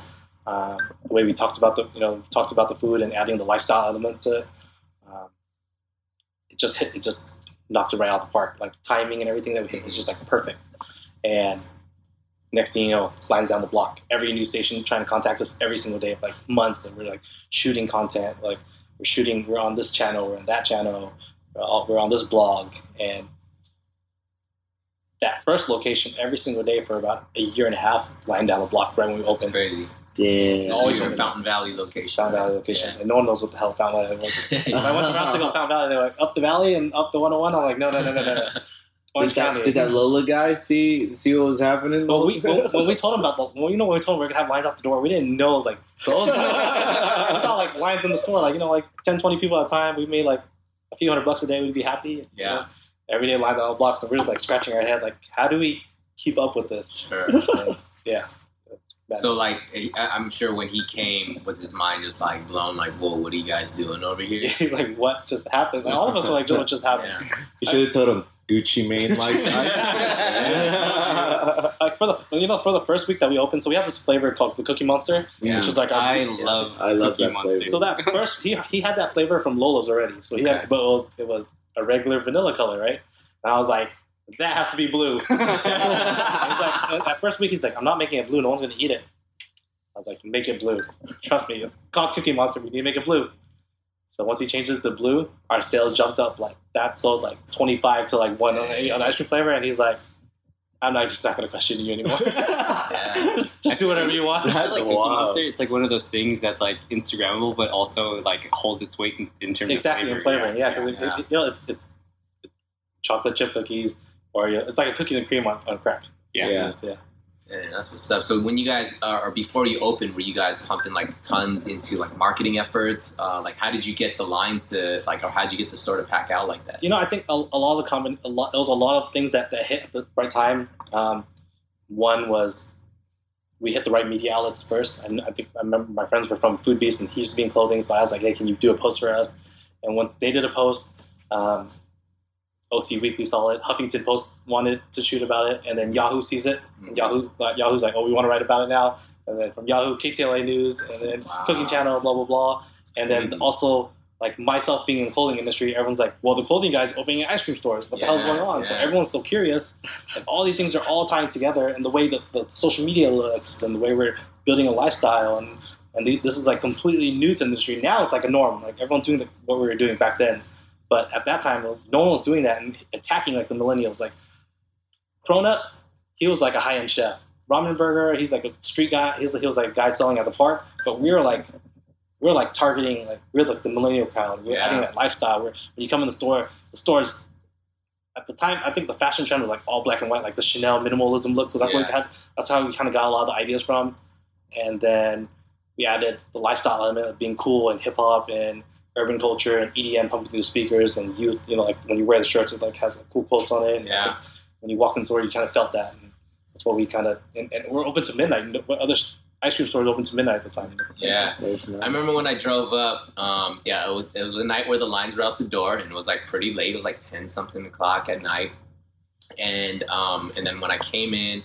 Um, the way we talked about the you know talked about the food and adding the lifestyle element to it, um, it just hit it just knocks it right out the park. Like timing and everything that we hit was just like perfect. And next thing you know, lines down the block. Every news station trying to contact us every single day, like months, and we're like shooting content. Like we're shooting, we're on this channel, we're on that channel, we're, we're on this blog, and that first location every single day for about a year and a half, lying down the block right when we That's opened. crazy. Damn. Always Always in. Fountain Valley location. Fountain Valley location, Yeah. and no one knows what the hell Fountain Valley was. When I went to Yeah. Round City, Fountain Valley, they're like up the valley and up the 101. I'm like, no, no, no, no, no. no. Orange Did that, County. did that Lola guy see see what was happening? But we, when, when we told him about the, when, you know, when we told him we are gonna have lines out the door, we didn't know it was like those. we thought like lines in the store, like you know, like 10, 20 people at a time. We made like a few hundred bucks a day. We'd be happy. you Yeah. know? every day lines on the blocks, and we're just like scratching our head, like, how do we keep up with this? Sure. And, yeah. So like, eh, I- I'm sure when he came, was his mind just like blown? Like, whoa, what are you guys doing over here? like, what just happened? Like, all of us were like, what just happened? Yeah. You should have told him Gucci Mane likes ice. like for the you know for the first week that we opened, so we have this flavor called the Cookie Monster, Yeah. which is like our, I love I love Cookie that Monster. flavor. So that first he he had that flavor from Lola's already. So he Okay. had, but it was it was a regular vanilla color, right? And I was like, that has to be blue. he's like, that first week he's like, I'm not making it blue. No one's gonna eat it. I was like, make it blue. Trust me, it's called Cookie Monster. We need to make it blue. So once he changes to blue, our sales jumped up like that. Sold like 25 to like one on the on ice cream flavor, and he's like, I'm not just not gonna question you anymore. just, just do whatever you want. That's like Cookie wild. It's like one of those things that's like Instagrammable, but also like holds its weight in, in terms exactly of in flavor. flavoring. Yeah, because Yeah. you know it's, it's chocolate chip cookies, or you know, it's like a cookies and cream on, on crack. Yeah. Yeah. Yeah, that's what's up. So when you guys, uh, or before you opened, were you guys pumping like tons into like marketing efforts? Uh, like, how did you get the lines to like, or how did you get the store to pack out like that? You know, I think a, a lot of the common, a lot, there was a lot of things that, that hit at the right time. Um, one was we hit the right media outlets first, and I think I remember my friends were from Foodbeast and he used to be in clothing, so I was like, "Hey, can you do a post for us?" And once they did a post, um, OC Weekly saw it, Huffington Post wanted to shoot about it, and then Yahoo sees it. And Yahoo, uh, Yahoo's like, "Oh, we want to write about it now." And then from Yahoo, KTLA News, and then Wow. Cooking Channel, blah blah blah, and then Crazy. also like myself being in the clothing industry, everyone's like, well, the clothing guy's opening ice cream stores. What the hell's going on? So everyone's so curious. And all these things are all tying together, and the way that the social media looks, and the way we're building a lifestyle, and and the, this is like completely new to the industry. Now it's like a norm. Like everyone's doing the, what we were doing back then, but at that time, was, no one was doing that and attacking like the millennials. Like Cronut, he was like a high end chef. Ramen Burger, he's like a street guy. He's he was like a guy selling at the park. But we were like we're like targeting like we're like the millennial crowd. We're Yeah. adding that lifestyle. Where when you come in the store, the stores at the time I think the fashion trend was like all black and white, like the Chanel minimalism look. So that's where we Yeah. had that's how we kind of got a lot of the ideas from. And then we added the lifestyle element of being cool and hip hop and urban culture and EDM pumping through speakers and used you know like when you wear the shirts it like has like cool quotes on it. And Yeah. when you walk in the store you kind of felt that. And that's what we kind of and, and we're open to midnight. What other ice cream stores open to midnight at the time? Yeah. I remember when I drove up. Um, yeah, it was it was a night where the lines were out the door, and it was like pretty late. It was like ten something o'clock at night, and um, and then when I came in,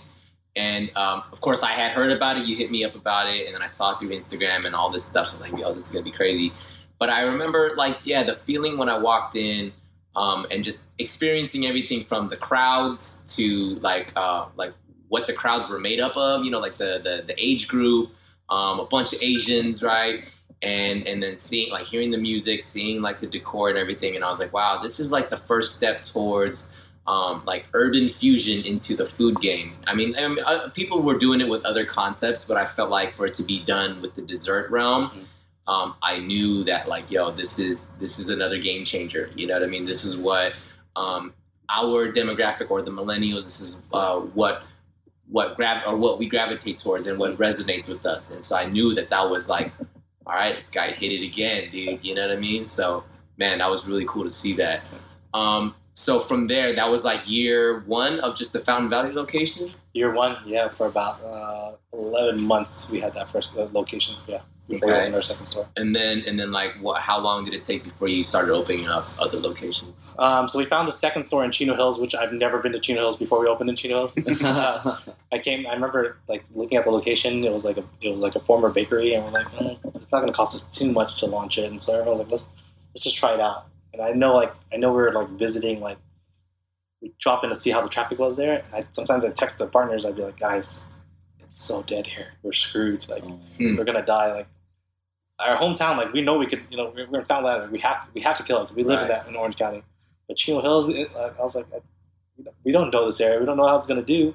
and um, of course I had heard about it. You hit me up about it, and then I saw it through Instagram and all this stuff. So I was like, yo, this is gonna be crazy. But I remember like yeah, the feeling when I walked in. Um, and just experiencing everything from the crowds to like uh, like what the crowds were made up of, you know, like the the, the age group, um, a bunch of Asians, right? And and then seeing like hearing the music, seeing like the decor and everything, and I was like, wow, this is like the first step towards um, like urban fusion into the food game. I mean, I mean uh, people were doing it with other concepts, but I felt like for it to be done with the dessert realm. Um, I knew that like yo, this is this is another game changer. You know what I mean? This is what um, our demographic or the millennials. This is uh, what what grab or what we gravitate towards and what resonates with us. And so I knew that that was like, all right, this guy hit it again, dude. You know what I mean? So man, that was really cool to see that. Um, so from there, that was like year one of just the Fountain Valley location. Year one, yeah, for about uh, eleven months, we had that first location. Yeah, before we Okay. opened our second store. And then, and then, like, what? How long did it take before you started opening up other locations? Um, so we found the second store in Chino Hills, which I've never been to Chino Hills before we opened in Chino Hills. Uh, I came. I remember like looking at the location. It was like a it was like a former bakery, and we're like, mm, it's not going to cost us too much to launch it. And so everyone was like, let's let's just try it out. And I know like I know we were like visiting like we drop in to see how the traffic was there. I, sometimes I text the partners. I'd be like, guys, it's so dead here. We're screwed. Like Hmm. we're gonna die. Like our hometown, like we know we could. You know, we're, we're in Fountain. Like, we have to, we have to kill it. We live in that in Orange County. But Chino Hills, it, I was like, I, we don't know this area. We don't know how it's gonna do.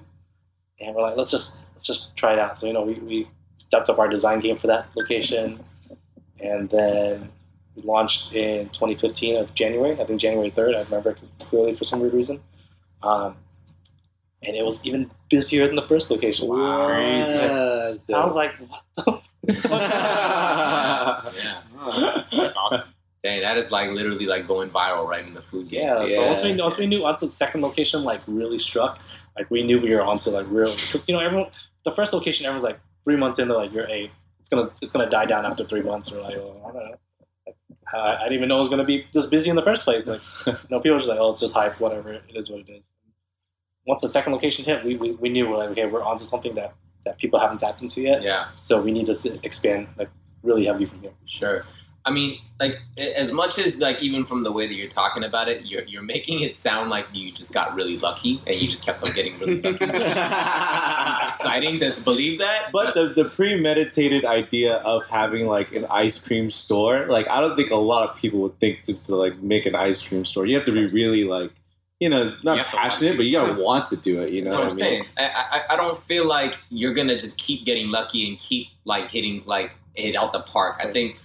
And we're like, let's just let's just try it out. So you know, we, we stepped up our design game for that location, and then we launched in 2015 of January. I think January 3rd. I remember clearly for some weird reason. Um, and it was even busier than the first location. Yes, I was like, what the? What's going on? Yeah, That's awesome. dang, that is like literally like going viral right in the food game. Yeah, so once we once we knew once the second location like really struck, like we knew we were onto like real. Cause, you know, everyone the first location, everyone's like three months in, they're like, "You're a, it's gonna it's gonna die down after three months." Or like, oh, I don't know. I, I didn't even know it was gonna be this busy in the first place. Like, you know, people were just like, "Oh, it's just hype. Whatever. It is what it is." Once the second location hit, we, we, we knew we're like, okay, we're onto something that that people haven't tapped into yet. yeah. So we need to expand like really heavy from here. Sure. I mean, like as much as like even from the way that you're talking about it, you're you're making it sound like you just got really lucky and you just kept on getting really lucky. it's, it's exciting to believe that, But the, the premeditated idea of having like an ice cream store, like I don't think a lot of people would think just to like make an ice cream store. You have to be really like, you know, not You have to want passionate, but you gotta want to do it. You know That's what what I'm I mean? saying. I, I I don't feel like you're gonna just keep getting lucky and keep like hitting like hit out the park. I think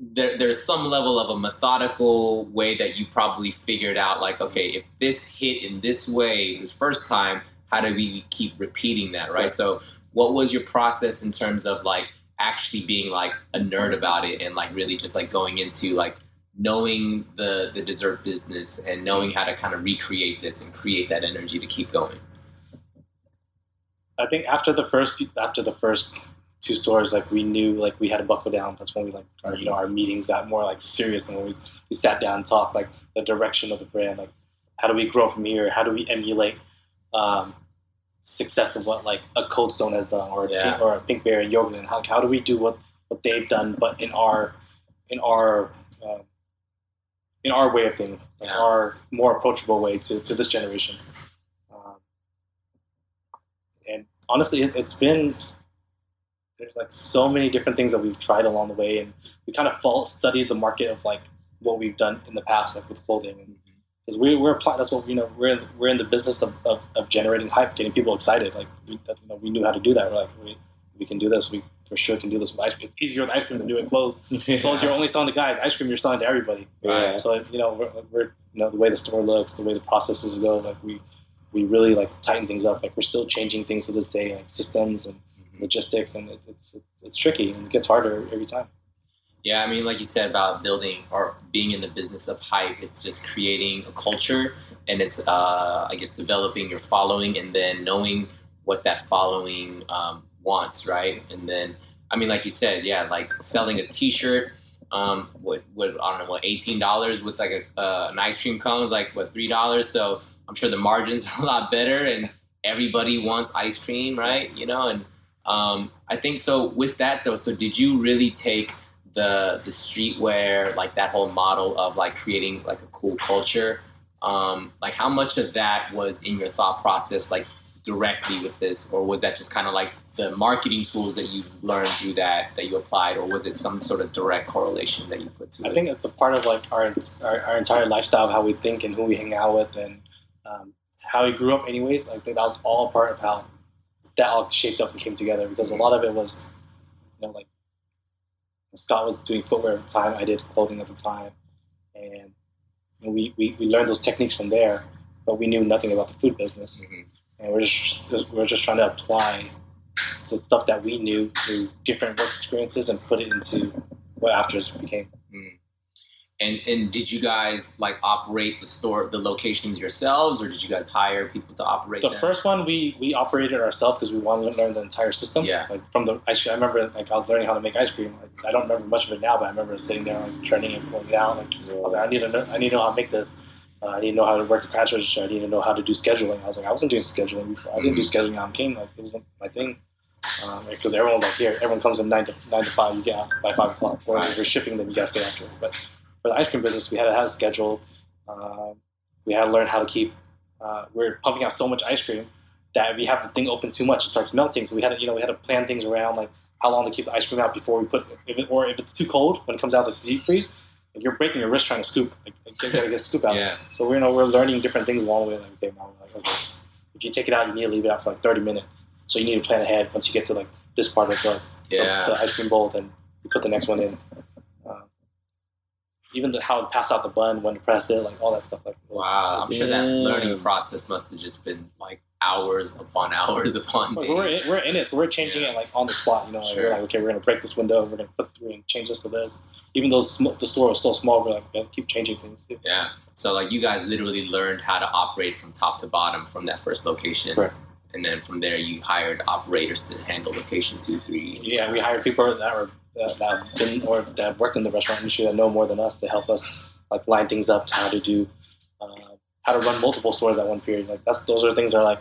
there, there's some level of a methodical way that you probably figured out. Like, okay, if this hit in this way this first time, how do we keep repeating that, right? Right. So, what was your process in terms of like actually being like a nerd about it and like really just like going into like knowing the the dessert business and knowing how to kind of recreate this and create that energy to keep going? I think after the first after the first two stores, like we knew like we had to buckle down. That's when we like our, you know our meetings got more like serious and when we we sat down and talked like the direction of the brand, like how do we grow from here? How do we emulate um, success of what like a Cold Stone has done or a Yeah. Pink, or a Pink Yogurt? And how how do we do what what they've done, but in our in our uh, in our way of things, Yeah. our more approachable way to, to this generation. Um, and honestly, it, it's been there's like so many different things that we've tried along the way, and we kind of follow, studied the market of like what we've done in the past, like with clothing, because we, we're apply, that's what you know we're in, we're in the business of, of, of generating hype, getting people excited. Like we, that, you know, we knew how to do that. We're like we, we can do this. We for sure can do this with ice cream. It's easier with ice cream than doing clothes. Clothes you're only selling to guys. Ice cream you're selling to everybody. Yeah. So you know, we're, we're you know the way the store looks, the way the processes go, like we we really like tighten things up. Like we're still changing things to this day, like systems and logistics, and it, it's it's tricky and it gets harder every time. Yeah, I mean, like you said about building or being in the business of hype, it's just creating a culture and it's, uh, I guess, developing your following and then knowing what that following um, wants, right? And then, I mean, like you said, yeah, like selling a T-shirt, um, what, what I don't know, what eighteen dollars with like a uh, an ice cream cone is like what three dollars. So I'm sure the margins are a lot better, and everybody wants ice cream, right? You know, and um, I think so. With that though, so did you really take the the streetwear like that whole model of like creating like a cool culture? Um, like how much of that was in your thought process, like directly with this, or was that just kind of like the marketing tools that you learned through that that you applied, or was it some sort of direct correlation that you put to it? I think it's a part of like our our, our entire lifestyle, of how we think and who we hang out with, and um, how we grew up. Anyways, like that was all part of how that all shaped up and came together. Because a lot of it was, you know, like Scott was doing footwear at the time, I did clothing at the time, and we, we we learned those techniques from there, but we knew nothing about the food business, Mhm. and we're just we're just trying to apply the stuff that we knew through different work experiences and put it into what Afters became. And and did you guys like operate the store, the locations yourselves, or did you guys hire people to operate The them? first one we we operated ourselves because we wanted to learn the entire system. Yeah. Like from the ice cream, I remember like I was learning how to make ice cream. Like, I don't remember much of it now, but I remember sitting there like training and pulling it out. Like I was like, I need to know, I need to know how to make this. Uh, I need to know how to work the cash register. I need to know how to do scheduling. I was like, I wasn't doing scheduling before. I didn't do scheduling I'm King. Like it wasn't my thing. Because everyone's like, here, everyone comes in nine to nine to five. You get out by five o'clock. Or if you're shipping, then you got to stay after. But for the ice cream business, we had to have a schedule. Um, we had to learn how to keep. Uh, we're pumping out so much ice cream that if we have the thing open too much, it starts melting. So we had to, you know, we had to plan things around like how long to keep the ice cream out before we put, if it, or if it's too cold when it comes out of the deep freeze, like you're breaking your wrist trying to scoop. Like, you gotta get a scoop out. Yeah. So we're, you know, we're learning different things along the way. Like, okay, now like, okay, if you take it out, you need to leave it out for like 30 minutes. So you need to plan ahead. Once you get to like this part of the, the- the, ice cream bowl, then you put the next one in. Even the, how to pass out the bun, when to press it, like all that stuff. Like oh, Wow. I'm sure that learning process must have just been like hours upon hours upon Like, days. we're in, we're in it, so we're changing Yeah. it like on the spot. You know, like, Sure. we're like, okay, we're gonna break this window. We're gonna put we're change this to this. Even though the store was so small, we're like, yeah, keep changing things. Too. Yeah. So like you guys literally learned how to operate from top to bottom from that first location. Correct. And then from there you hired operators to handle location two, three. Yeah, we hired people that were that, that have been or that have worked in the restaurant industry that know more than us to help us like line things up to how to do uh, how to run multiple stores at one period. Like that's those are things that are like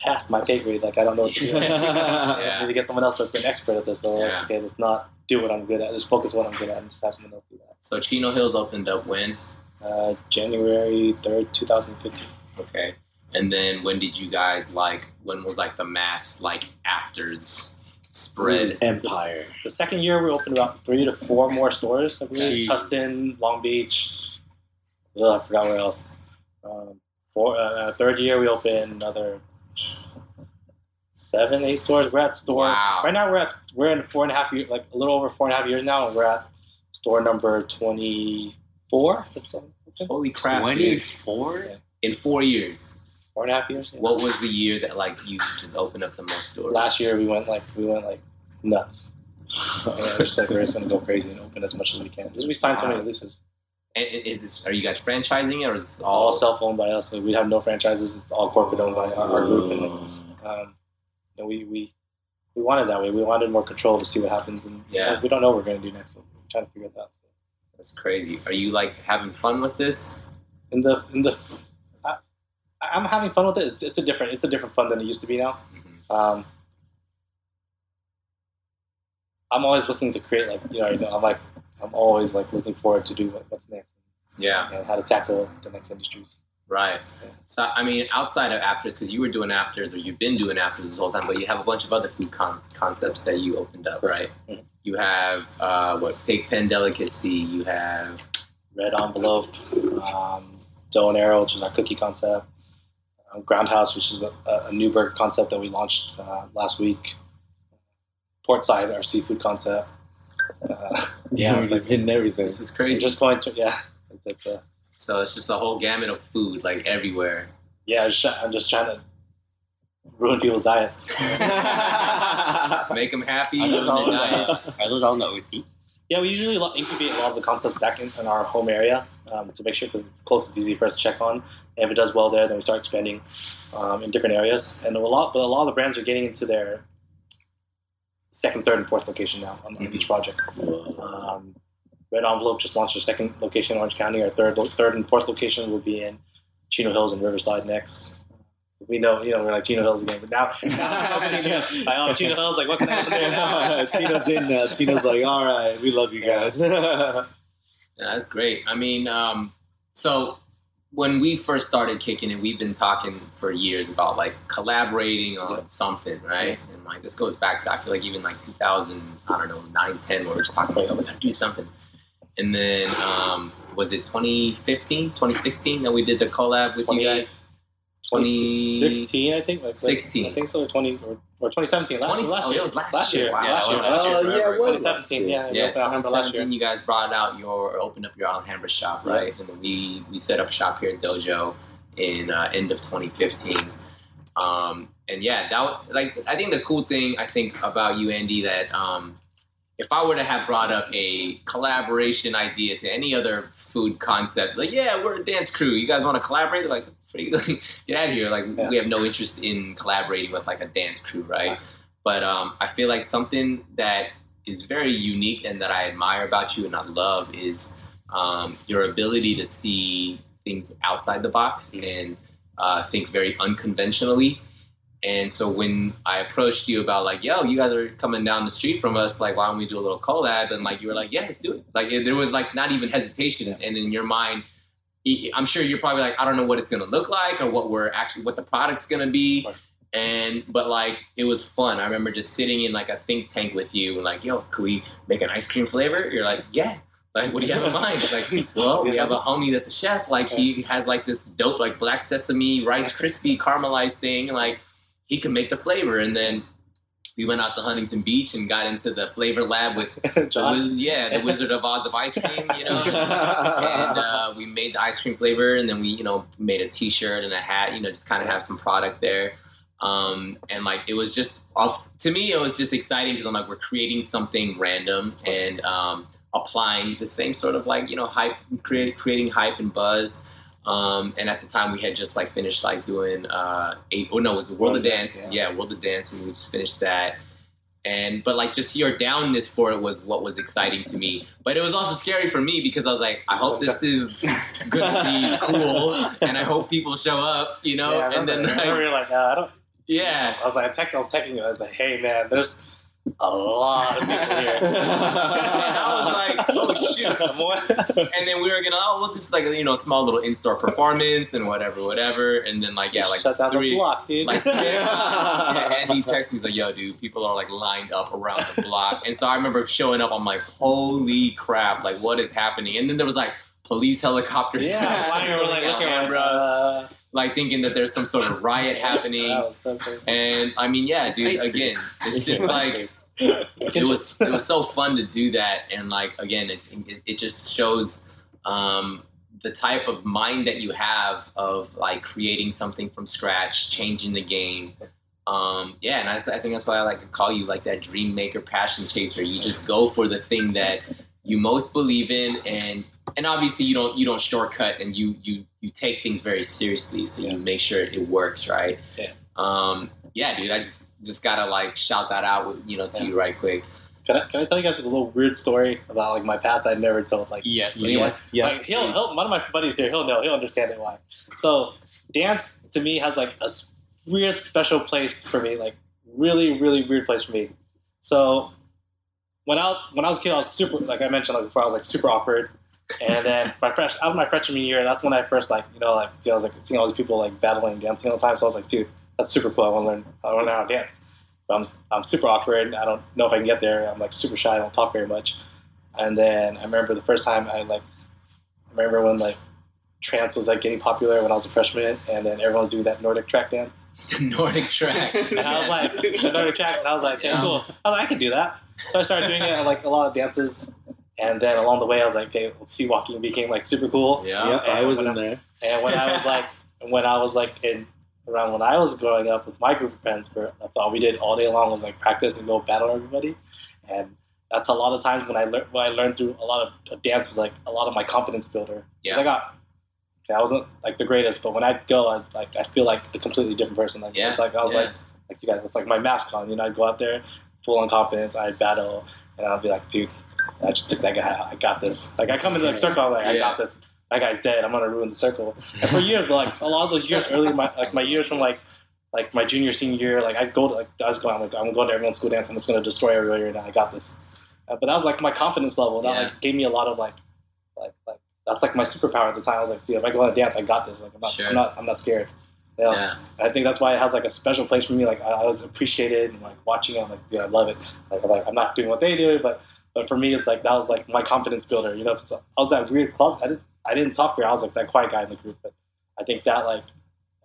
past my pay grade. Like I don't know what to do. I need to get someone else that's an expert at this. So Yeah. okay, let's not do what I'm good at. Just focus what I'm good at and just have someone else do that. So Chino Hills opened up when? Uh, January third, two thousand fifteen. Okay. And then when did you guys like when was like the mass like afters spread? Empire. The second year, we opened about three to four more stores. I believe. Jeez. Tustin, Long Beach. Ugh, I forgot where else. Um, four, uh, third year, we opened another seven, eight stores. We're at store Wow. right now. We're at we're in four and a half years, like a little over four and a half years now, and we're at store number twenty four. Holy crap. 24? In four years. Four and a half years. yeah. What was the year that like you just opened up the most doors? Last year we went like we went like nuts. we're just like we're just gonna go crazy and open as much as we can. We signed so many leases. And is this are you guys franchising it or is this all all self owned by us. So we have no franchises. It's all corporate owned by our, our group, and um, you know, we we we wanted that way. We wanted more control to see what happens, and Yeah. we don't know what we're going to do next. So we're trying to figure that out. That's crazy. Are you like having fun with this? In the in the, I'm having fun with it. It's, it's a different it's a different fun than it used to be now. Mhm. Um, I'm always looking to create like you know, you know I'm like I'm always like looking forward to do what, what's next Yeah, and how to tackle the next industries. right. Yeah. So I mean, outside of afters, because you were doing afters or you've been doing afters this whole time, but you have a bunch of other food con- concepts that you opened up, right? Mhm. You have uh, what Pig Pen Delicacy. You have Red Envelope, um, Dough and Arrow, which is our cookie concept. Um, Groundhouse, which is a, a Newburgh concept that we launched uh, last week. Portside, our seafood concept. Uh, Yeah, we're just hitting everything. this is we're crazy. just going to yeah, it's, it's, uh, So it's just a whole gamut of food, like everywhere. yeah. I'm just, I'm just trying to ruin people's diets. Make them happy. I ruin their all- diets. Are those all in the OC? Yeah, we usually incubate a lot of the concepts back in, in our home area um, to make sure because it's close, it's easy for us to check on. And if it does well there, then we start expanding um, in different areas. And a lot, but a lot of the brands are getting into their second, third, and fourth location now on, Mhm. each project. Um, Red Envelope just launched their second location in Orange County. Our third, third and fourth location will be in Chino Hills and Riverside next. We know, you know, we're like Chino Hills again, but now, now I Chino, I know Chino Hills. Like, what can I do now? Chino's in now. Chino's like, all right, we love you guys. Yeah, that's great. I mean, um, so when we first started kicking it, we've been talking for years about like collaborating on Yeah. something, right? And like this goes back to I feel like even like 2000, I don't know, 9, 10, where we're just talking about, oh, we gotta do something. And then um, was it 2015, 2016 that we did the collab with 20 you guys? 2016, I think. Like, like, 16. I think so. Or 20 or, or 2017. Last, 20 last oh, year. it was last year. Wow, Yeah, last year. last Last year. year. Oh, yeah, it was 2017. Yeah, Yeah, I remember last year. 2017. You guys brought out your opened up your Alhambra shop, Yeah. right? And we we set up shop here at Dojo in uh, end of 2015. Um, and yeah, that was, like I think the cool thing I think about you, Andy, that um, if I were to have brought up a collaboration idea to any other food concept, like, yeah, we're a dance crew. You guys want to collaborate? They're like, get out of here. Like, Yeah. we have no interest in collaborating with like a dance crew, right? But um, I feel like something that is very unique and that I admire about you and I love is um, your ability to see things outside the box and uh, think very unconventionally. And so when I approached you about like, yo, you guys are coming down the street from us, like, why don't we do a little collab? And like, you were like, yeah, let's do it. Like, there was like not even hesitation. And in your mind, I'm sure you're probably like, I don't know what it's gonna look like or what we're actually what the product's gonna be. Right. And but like it was fun. I remember just sitting in like a think tank with you and like, yo, could we make an ice cream flavor? You're like, yeah. Like, what do you have in mind? Like, well, we have a homie that's a chef. Like, he has like this dope, like black sesame, rice crispy, caramelized thing. Like, he can make the flavor. And then we went out to Huntington Beach and got into the flavor lab with, the, yeah, the Wizard of Oz of ice cream. You know, and uh, we made the ice cream flavor, and then we, you know, made a T-shirt and a hat. You know, just kind of have some product there. Um, and like it was just off to me, it was just exciting because I'm like we're creating something random and um, applying the same sort of like you know hype, create, creating hype and buzz. Um, and at the time, we had just like finished like doing uh, eight. Oh no, it was the World of Dance. Yeah. World of Dance. We just finished that and but like just your downness for it was what was exciting to me but it was also scary for me because i was like i hope this is gonna be cool and i hope people show up you know yeah, I and then I like, you're like, uh, I don't. yeah I was like, I, text, I was texting you. I was like, hey man, there's a lot of people here. and i was like oh shoot and then we were gonna oh we'll just like you know small little in-store performance and whatever whatever and then like yeah like shut down three the block, dude. like three yeah, and he texted me he's like, "Yo, dude, people are like lined up around the block." And so I remember showing up. I'm like, "Holy crap! Like, what is happening?" And then there was like police helicopters, yeah, why like circling looking around, at bro, uh, like thinking that there's some sort of riot happening. so. And I mean, yeah, dude. Again, it's just like it was. It was so fun to do that, and like again, it it, it just shows. Um, the type of mind that you have of like creating something from scratch, changing the game, um, yeah, and I, I think that's why I like to call you like that dream maker, passion chaser. You just go for the thing that you most believe in, and and obviously you don't you don't shortcut, and you you you take things very seriously, so Yeah. you make sure it works, right? Yeah. Um, yeah, dude, I just just gotta like shout that out, with, you know, to Yeah. you right quick. Can I, can I tell you guys a little weird story about like my past I never told? Like, Yes. Yes, yes. like, he'll, he'll, one of my buddies here, he'll know, he'll understand it why. So, dance to me has like a weird, special place for me. Like, really, really weird place for me. So, when I when I was a kid, I was super like I mentioned like before, I was like super awkward. And then my fresh out of my freshman year, that's when I first like you know like you know, I was like seeing all these people like battling dancing all the time. So I was like, dude, that's super cool. I want to learn. I want to learn how to dance. But I'm I'm super awkward. I don't know if I can get there. I'm like super shy. I don't talk very much. And then I remember the first time I like I remember when like trance was like getting popular when I was a freshman, and then everyone was doing that Nordic track dance. Nordic track. And I was like, the Nordic track, and I was like, okay, Yeah. cool. I, like, I can do that. So I started doing it at like a lot of dances, and then along the way, I was like, okay, C-walking became like super cool. yeah. Yep, I was in I- there. And when I was like, when I was like in around when I was growing up with my group of friends, where that's all we did all day long was like practice and go battle everybody, and that's a lot of times when I learned when I learned through a lot of dance was like a lot of my confidence builder. Yeah. I got. I wasn't like the greatest, but when I go, I like I feel like a completely different person. Like, Yeah, it's like I was yeah. like, like you guys, it's like my mask on. You know, I'd go out there full on confidence. I'd battle, and I'd be like, dude, I just took that guy. out. I got this. Like I come into like circle, I'm like, I got this. That guy's dead. I'm gonna ruin the circle. And for years, like a lot of those years early, my like my years from like like my junior senior year, like I go to like I was going, I'm like I'm going to everyone's school dance. I'm just gonna destroy everybody right now. I got this. Uh, but that was like my confidence level. That Yeah. like gave me a lot of like like like that's like my superpower at the time. I was like, dude, if I go on a dance, I got this. Like I'm not Sure. I'm not I'm not scared. You know? Yeah. I think that's why it has like a special place for me. Like I, I was appreciated and like watching it. I'm like, yeah, I love it. Like I'm, like I'm not doing what they do, but but for me, it's like that was like my confidence builder. You know, I was that weird closet. I didn't I didn't talk very. I was like that quiet guy in the group, but I think that like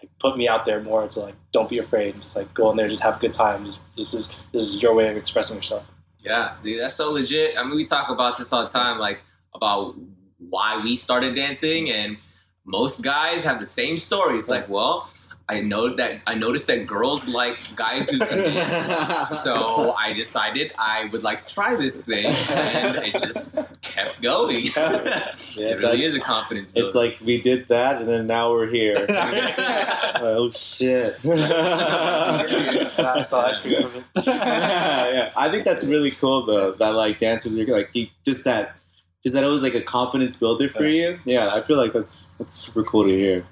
like put me out there more to like don't be afraid. Just like go in there, just have a good time. Just this is this is your way of expressing yourself. Yeah, dude, that's so legit. I mean, we talk about this all the time, like about why we started dancing, and most guys have the same story. It's like, well, I know that I noticed that girls like guys who can dance. So I decided I would like to try this thing, and it just kept going. Yeah, it really that's- is a confidence builder. It's like we did that, and then now we're here. oh shit! I saw ice cream from it. yeah, I think that's really cool though. That like dance with your like you, just that, just that always like a confidence builder for you. Yeah, I feel like that's that's super cool to hear.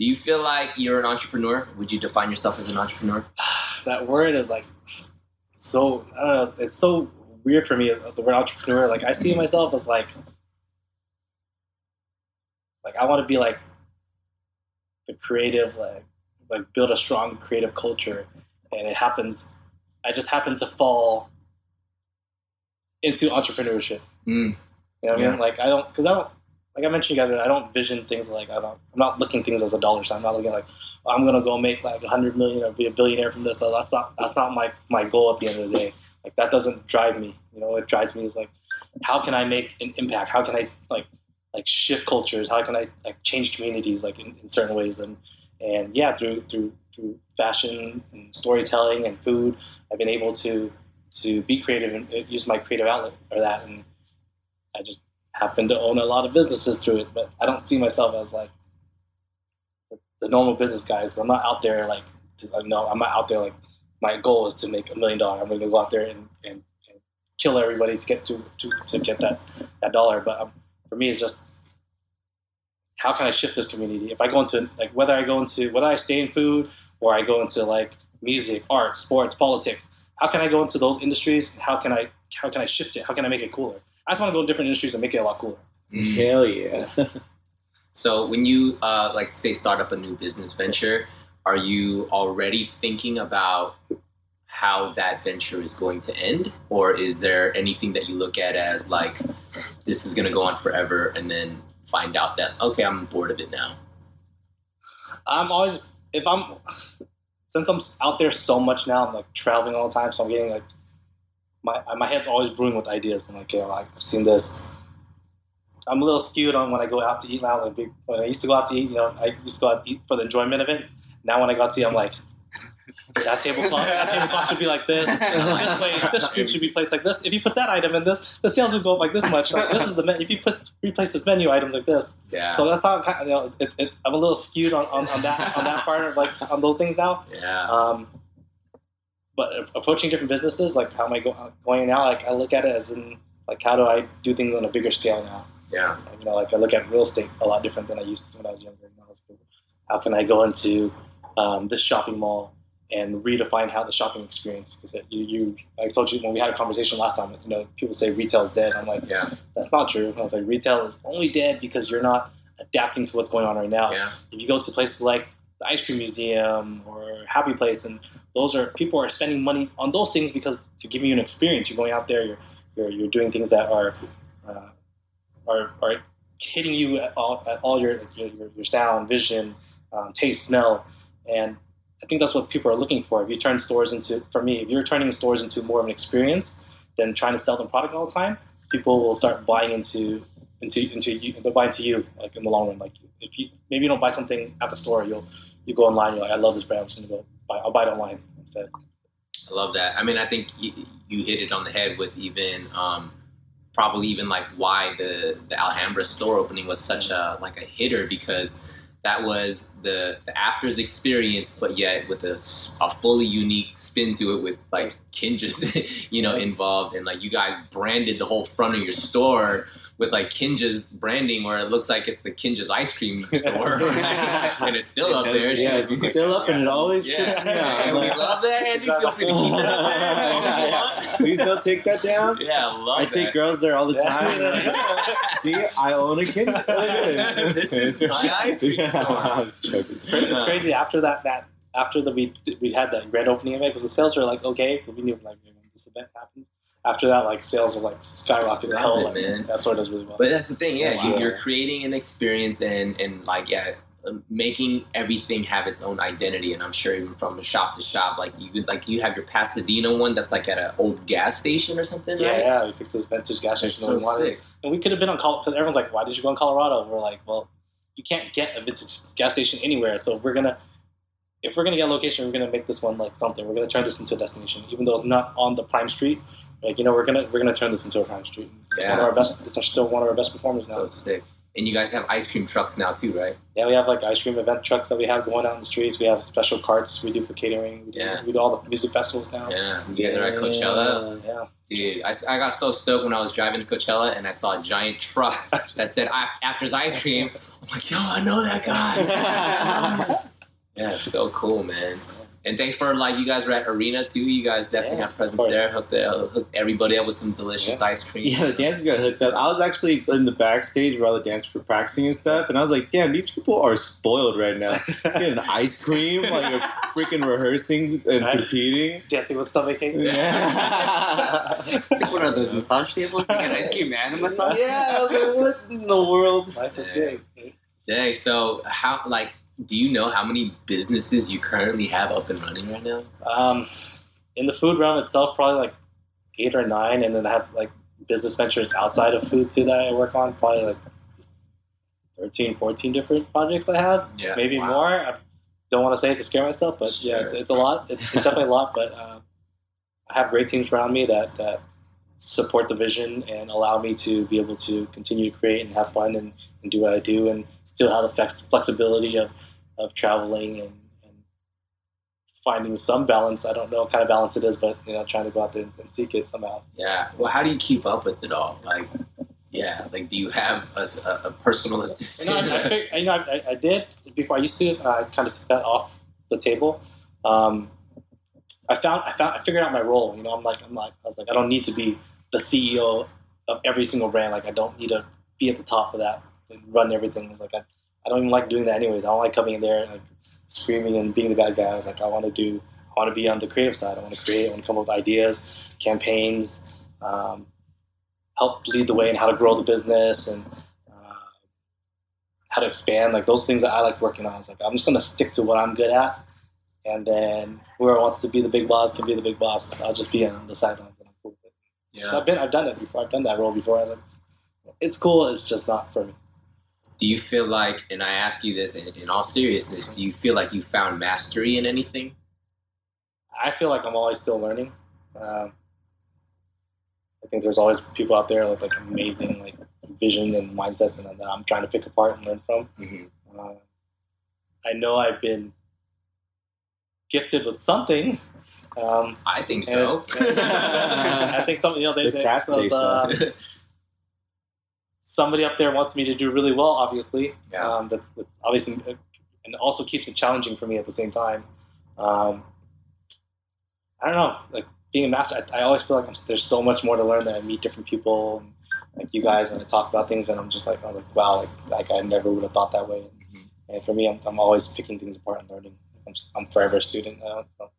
Do you feel like you're an entrepreneur? Would you define yourself as an entrepreneur? that word is like so I don't know. It's so weird for me. The word entrepreneur. Like I see myself as like like I want to be like the creative, like like build a strong creative culture, and it happens. I just happen to fall into entrepreneurship. Mm. You know what I mean? Like I don't because I don't like I mentioned you guys. I don't vision things like I don't. I'm not looking things as a dollar sign. I'm not looking like "Oh, I'm gonna go make like a hundred million or be a billionaire from this. That's not that's not my my goal at the end of the day. Like that doesn't drive me. You know, what drives me is like how can I make an impact? How can I like like shift cultures? How can I like change communities like in, in certain ways? And and yeah, through through through fashion and storytelling and food, I've been able to to be creative and uh, use my creative outlet for that. And I just happen to own a lot of businesses through it, but I don't see myself as like the normal business guys. I'm not out there like, no, I'm not out there like my goal is to make a million dollars. I'm going to go out there and, and, and kill everybody to get to, to, to get that, that dollar. But um, for me, it's just how can I shift this community? If I go into like whether I go into whether I stay in food or I go into like music, art, sports, politics, how can I go into those industries? How can I how can I shift it? How can I make it cooler? I just want to go in different industries and make it a lot cooler. Mm. Hell yeah! So when you uh, like say start up a new business venture, are you already thinking about how that venture is going to end, or is there anything that you look at as like this is going to go on forever, and then find out that okay, I'm bored of it now? I'm always if I'm since I'm out there so much now, I'm like traveling all the time, so I'm getting like my my head's always brewing with ideas. I'm like, yeah, like, I've seen this. I'm a little skewed on when I go out to eat now. Like big, when I used to go out to eat, you know, I used to go out to eat for the enjoyment of it. Now when I go out to eat, I'm like, that tablecloth, that tablecloth should be like this. This way, this food should be placed like this. If you put that item in this, the sales would go up like this much. Like, this is the if you put replace this menu items like this. Yeah, So that's how I'm kind of, you know, it, it, I'm a little skewed on, on, on that on that part of like on those things now. yeah, Um, but approaching different businesses, like how am I go, going now? Like I look at it as in like how do I do things on a bigger scale now? yeah, You know, like I look at real estate a lot different than I used to when I was younger. How can I go into um, this shopping mall and redefine how the shopping experience? Because you, you, I told you when we had a conversation last time. You know, people say retail is dead. I'm like, yeah, that's not true. I was like, retail is only dead because you're not adapting to what's going on right now. yeah, If you go to places like the ice cream museum or Happy Place, and those are people are spending money on those things because to give you an experience. You're going out there, you're you're, you're doing things that are uh, are are hitting you at all at all your your, your, your sound, vision, um, taste, smell, and I think that's what people are looking for. If you turn stores into, for me, if you're turning stores into more of an experience than trying to sell them product all the time, people will start buying into into into you. They'll buy into you like in the long run. Like if you maybe you don't buy something at the store, you'll you go online. You're like, I love this brand. I'm just gonna go buy. I'll buy it online instead. I love that. I mean, I think you, you hit it on the head with even um, probably even like why the the Alhambra store opening was such a like a hitter because that was the the afters experience, but yet with a fully unique spin to it with like Kinjaz, you know, involved and like you guys branded the whole front of your store with like Kinjaz branding, where it looks like it's the Kinjaz ice cream store, and it's still up there. Yeah, it's still up, and it always trips me out. Yeah, we love that, Andy. Feel free to keep it up. Yeah, yeah. Please don't take that down. Yeah, I love I that. take girls there all the Yeah. time. See, I own a kid. This is my ice cream store. I. It's, cra- it's crazy after that that after the we we had that grand opening event because the sales were like okay, but we knew like when this event happens. After that, like sales were like skyrocketing. Love Hell, like, man. That's what it does really well. But that's the thing, yeah. Wow. You, you're creating an experience and and like yeah, um, making everything have its own identity. And I'm sure even from shop to shop, like you could like you have your Pasadena one that's like at an old gas station or something, yeah, right? yeah, we picked this vintage gas station. so we wanted it. sick. And we could have been on Colorado because everyone's like, "Why did you go in Colorado?" We're like, "Well, you can't get a vintage gas station anywhere, so we're gonna if we're gonna get a location, we're gonna make this one like something. We're gonna turn this into a destination, even though it's not on the prime street. Like you know, we're gonna we're gonna turn this into a prime street. It's one of Yeah. our best. It's still one of our best performers now. So sick. And you guys have ice cream trucks now too, right? Yeah, we have like ice cream event trucks that we have going out in the streets. We have special carts we do for catering. We do, Yeah. we do all the music festivals now. Yeah. You guys are at Coachella. Yeah. Dude, I, I got so stoked when I was driving to Coachella and I saw a giant truck that said "Af- After's Ice Cream. I'm like, yo, I know that guy. yeah, so cool, man. And thanks for like you guys were at Arena too. You guys definitely Yeah, have presence there. Hooked, the, hooked everybody up with some delicious ice cream. Yeah, the dancers got hooked up. I was actually in the backstage where all the dancers were practicing and stuff, and I was like, "Damn, these people are spoiled right now. Getting ice cream while you're freaking rehearsing and Right. competing." Dancing with stomach aches. Yeah. What are those massage tables? You get ice cream and a massage. yeah, I was like, "What in the world?" Life is Yeah. good. Dang, so how like do you know how many businesses you currently have up and running right now? Um, in the food realm itself, probably like eight or nine, and then I have like business ventures outside of food too that I work on. Probably like 13, 14 different projects I have. Yeah. maybe Wow. more. I don't want to say it to scare myself, but yeah, it's, it's a lot. It's, it's definitely a lot, but uh, I have great teams around me that that support the vision and allow me to be able to continue to create and have fun and, and do what I do and still have the flex, flexibility of, of traveling and, and finding some balance. I don't know what kind of balance it is, but you know, trying to go out there and, and seek it somehow. Yeah. Well, how do you keep up with it all? Like, yeah, like do you have a, a, personal You assistant? know, I, I, fig- you know, I, I did before. I used to. I kind of took that off the table. Um, I found. I found. I figured out my role. You know, I'm like. I'm like. I was like. I don't need to be the CEO of every single brand. Like, I don't need to be at the top of that and run everything. Like, I, I don't even like doing that anyways. I don't like coming in there and like screaming and being the bad guy. I was like, I want to do. I want to be on the creative side. I want to create. I want to come up with ideas, campaigns. Um, help lead the way in how to grow the business and uh, how to expand, like those things that I like working on. It's like I'm just gonna stick to what I'm good at, and then whoever wants to be the big boss can be the big boss. I'll just be on the sidelines and I'm cool with it. yeah. I've been, I've done it before. I've done that role before. I like, it's cool. It's just not for me. Do you feel like, and I ask you this in, in all seriousness, do you feel like you found mastery in anything? I feel like I'm always still learning. Um, I think there's always people out there with like amazing like vision and mindsets, and that I'm trying to pick apart and learn from. Mm-hmm. Uh, I know I've been gifted with something. Um, I think so. I think something, you know, they, The they- stats say so. uh, somebody up there wants me to do really well. Obviously, Yeah. um, that's, that's obviously, and also keeps it challenging for me at the same time. Um, I don't know, like being a master. I, I always feel like I'm, there's so much more to learn. That I meet different people, and, like you guys, and I talk about things, and I'm just like, I'm like, wow, like, like I never would have thought that way. Mhm. And for me, I'm, I'm always picking things apart and learning. I'm, I'm forever a student. I don't, know.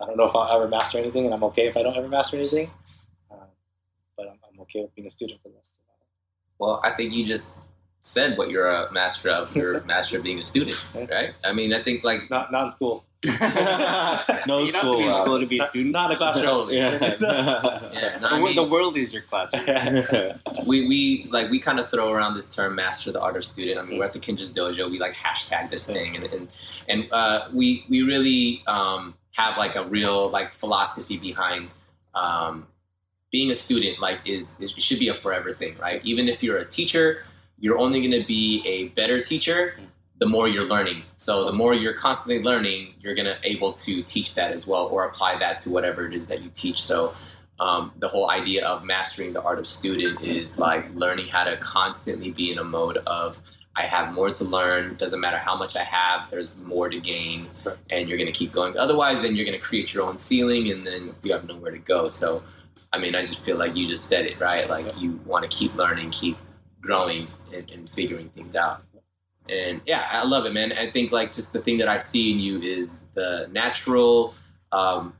I don't know if I'll ever master anything, and I'm okay if I don't ever master anything. Uh, but I'm, I'm okay with being a student for the rest of my life. Well, I think you just said what you're a master of. You're a master of being a student, right? I mean, I think like Not, not in school. no you don't to be in school. school to be a student. not in a classroom. Totally. Yeah. Yeah, no, the, I mean- the world is your classroom. we, we like we kind of throw around this term master the art of student. I mean, we're at the Kinjaz Dojo. We like hashtag this thing, and and, and uh, we we really um, have like a real like philosophy behind um, being a student. Like is, is it should be a forever thing, right? Even if you're a teacher, you're only going to be a better teacher the more you're learning. So the more you're constantly learning, you're gonna able to teach that as well, or apply that to whatever it is that you teach. So um, the whole idea of mastering the art of student is like learning how to constantly be in a mode of I have more to learn. Doesn't matter how much I have. There's more to gain, and you're gonna keep going. Otherwise, then you're gonna create your own ceiling, and then you have nowhere to go. So, I mean, I just feel like you just said it right. Like you want to keep learning, keep growing, and, and figuring things out. And yeah, I love it, man. I think like just the thing that I see in you is the natural, um,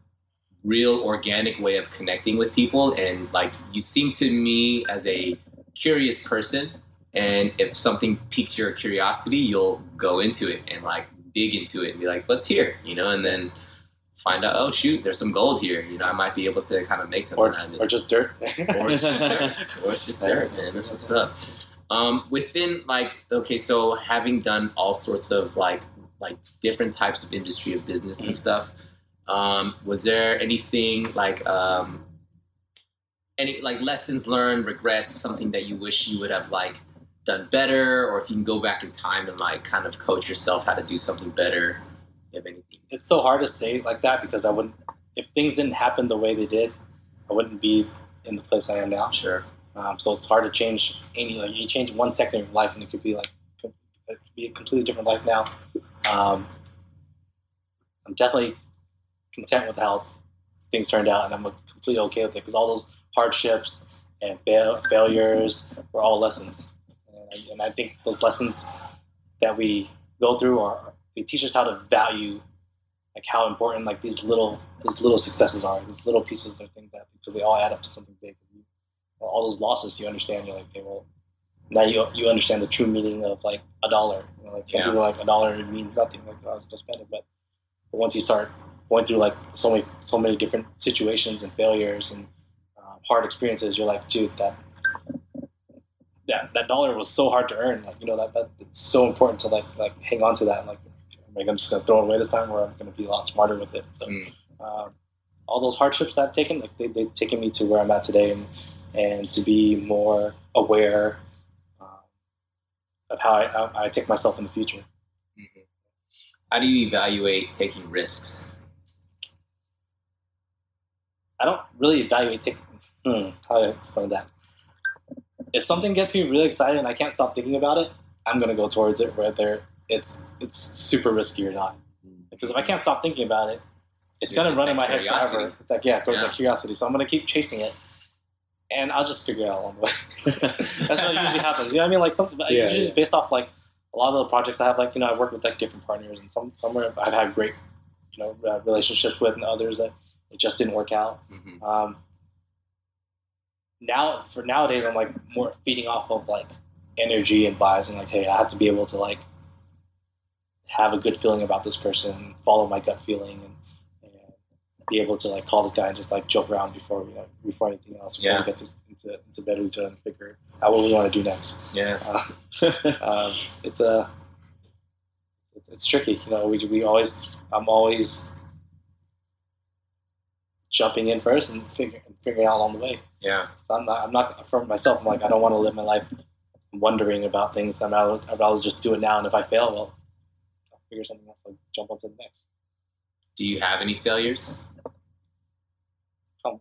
real, organic way of connecting with people. And like you seem to me as a curious person. And if something piques your curiosity, you'll go into it and like dig into it and be like, let's hear, you know, and then find out, oh shoot, there's some gold here. You know, I might be able to kind of make something Or, out of it or just dirt. or it's just dirt. Or it's just dirt, man. That's what's up. Um, within like okay, so having done all sorts of like like different types of industry of business and stuff. Um, was there anything like um, any like lessons learned, regrets, something that you wish you would have like done better, or if you can go back in time and like kind of coach yourself how to do something better? You have anything? It's so hard to say like that because I wouldn't. If things didn't happen the way they did, I wouldn't be in the place I am now. Sure. Um, so it's hard to change any. Like you change one second of your life, and it could be like it could be a completely different life now. Um, I'm definitely content with how things turned out, and I'm completely okay with it because all those hardships and fail, failures were all lessons, and I, and I think those lessons that we go through are they teach us how to value like how important like these little these little successes are, these little pieces of things that because they all add up to something big. All those losses, you understand. You're like, okay, well, now you you understand the true meaning of like a dollar. You know, like Yeah. people like a dollar means nothing. Like I was just spending, but, but once you start going through like so many so many different situations and failures and um, hard experiences, you're like, dude, that that that dollar was so hard to earn. Like you know that that it's so important to like like hang on to that. Like, am I just gonna throw it away this time, or I'm gonna be a lot smarter with it. So, Mm. um, all those hardships that I've taken, like they, they've taken me to where I'm at today, and and to be more aware um, of how I, how I take myself in the future. Mhm. How do you evaluate taking risks? I don't really evaluate taking. Hmm, how do I explain that? If something gets me really excited and I can't stop thinking about it, I'm gonna go towards it, whether it's it's super risky or not. Because if I can't stop thinking about it, it's Yeah, gonna run in my head forever. It's like yeah, it goes Yeah. like curiosity. So I'm gonna keep chasing it, and I'll just figure it out along the way. That's what usually happens. You know what I mean? Like something. Yeah, usually yeah. based off like a lot of the projects I have. Like you know, I work with like different partners, and some somewhere I've had great you know uh, relationships with, and others that it just didn't work out. Mhm. Um, now for nowadays, I'm like more feeding off of like energy and vibes, and like, hey, I have to be able to like have a good feeling about this person, follow my gut feeling, and, and be able to like call this guy and just like joke around before you know before anything else, before Yeah. we get to, into into bed with each other and figure out what we want to do next. Yeah. Uh, um, it's a it's, it's tricky. You know, we we always I'm always jumping in first and figuring figuring out along the way. Yeah. So I'm not I'm not for myself. I'm like I don't want to live my life wondering about things. I'm out. I'd rather just do it now. And if I fail, well, figure something else. I'll jump onto the next. Do you have any failures?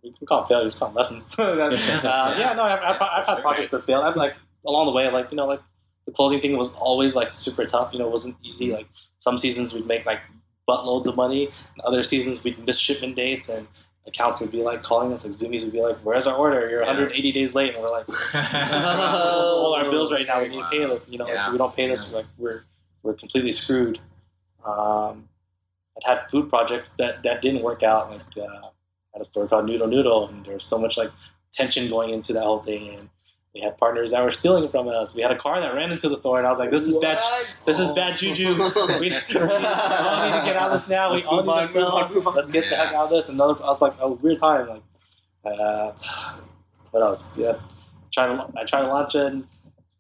You can call them failures, call them lessons. uh, yeah. no, I've, I've, I've had sure. projects that failed. I've like along the way, like you know, like the clothing thing was always like super tough. You know, it wasn't easy. Like some seasons we'd make like buttloads of money, and other seasons we'd miss shipment dates, and accounts would be like calling us, like Zumiez would be like, "Where's our order? You're Yeah. 180 days late," and we're like, all our bills right now. We need to pay this. You know, Yeah. if we don't pay this, Yeah. like we're we're completely screwed. Um, I'd had food projects that that didn't work out. Like uh, at a store called Noodle Noodle, and there was so much like tension going into that whole thing. And we had partners that were stealing from us. We had a car that ran into the store, and I was like, "This is bad. This is bad juju. We, we all need to get out of this now. Let's we all need on, to sell. move on, move on. Let's get the heck out of this." Another, I was like, "Oh, weird time." Like, uh, what else? Yeah, trying to I tried to launch an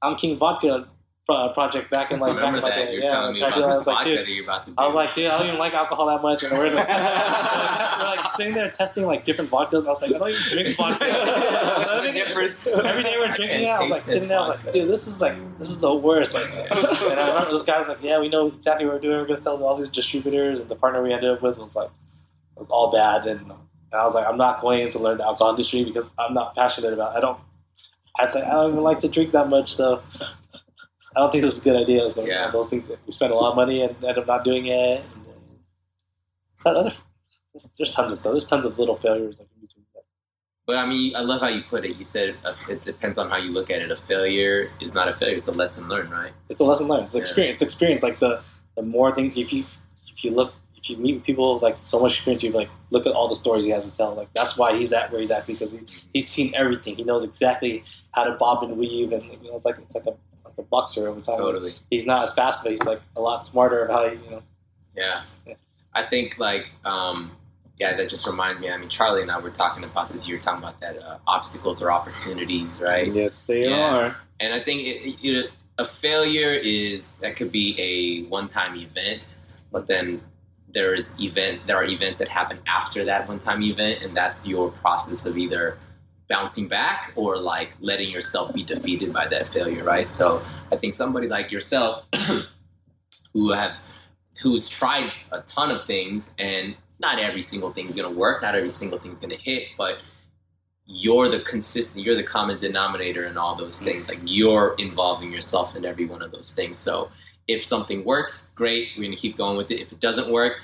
I'm King Vodka Uh, project back in like back in my that. day. You're yeah, telling I me about to do that. I this was like, vodka dude, that you're about to do. I was like, dude, I don't even like alcohol that much, and we're, like, like, test- we're like sitting there testing like different vodkas. I was like, I don't even drink vodka. What's the difference? Every day we're drinking it. I was like sitting there. I was like, dude, this is like this is the worst. Like, and I remember this guy was like, yeah, we know exactly what we're doing. We're gonna sell to all these distributors, and the partner we ended up with was like, it was all bad. And, and I was like, I'm not going to learn the alcohol industry because I'm not passionate about. It. I don't. I say I don't even like to drink that much, so I don't think this is a good idea. Yeah. those things that we spend a lot of money and end up not doing it. And, other, there's, there's tons of stuff. There's tons of little failures like in between. that. But I mean, I love how you put it. You said uh, it depends on how you look at it. A failure is not a failure; it's a lesson learned, right? It's a lesson learned. It's Yeah. experience. It's experience. Like the the more things if you if you look if you meet people with like so much experience, you like look at all the stories he has to tell. Like that's why he's at where he's at because he, he's seen everything. He knows exactly how to bob and weave, and you know it's like it's like a like a boxer over time. Totally. He's not as fast, but he's like a lot smarter of how he, you know. Yeah. Yeah. I think like um yeah, that just reminds me. I mean, Charlie and I were talking about this. You were talking about that uh, obstacles or opportunities, right? Yes, they Yeah. are. And I think it, it, a failure is that could be a one-time event, but then there is event there are events that happen after that one time event and that's your process of either bouncing back or like letting yourself be defeated by that failure right? So i think somebody like yourself who have who's tried a ton of things and not every single thing's to work not every single thing's to hit but you're the consistent you're the common denominator in all those things. Like you're involving yourself in every one of those things. So if something works great we're to keep going with it. If it doesn't work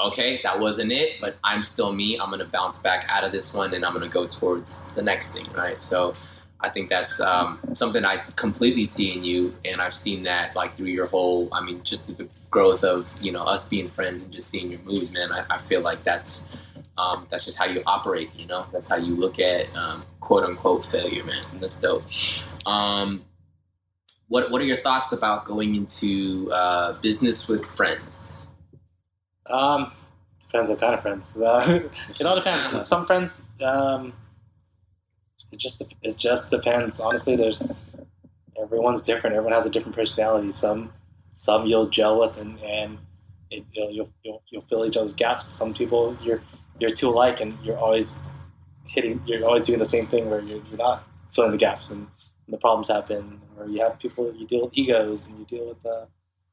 okay that wasn't it but i'm still me i'm to bounce back out of this one and i'm to go towards the next thing right so i think that's um, something i completely see in you and i've seen that like through your whole i mean just the growth of you know us being friends and just seeing your moves man i, I feel like that's um, that's just how you operate, you know. That's how you look at um, quote unquote failure, man. And that's dope. Um, what What are your thoughts about going into uh, business with friends? Um, depends what kind of friends. Uh, it all depends. Some friends, um, it just it just depends. Honestly, there's everyone's different. Everyone has a different personality. Some some you'll gel with and and it, you'll, you'll you'll you'll fill each other's gaps. Some people you're you're too alike and you're always hitting. You're always doing the same thing where you're, you're not filling the gaps and, and the problems happen. Or you have people you deal with egos and you deal with. Uh,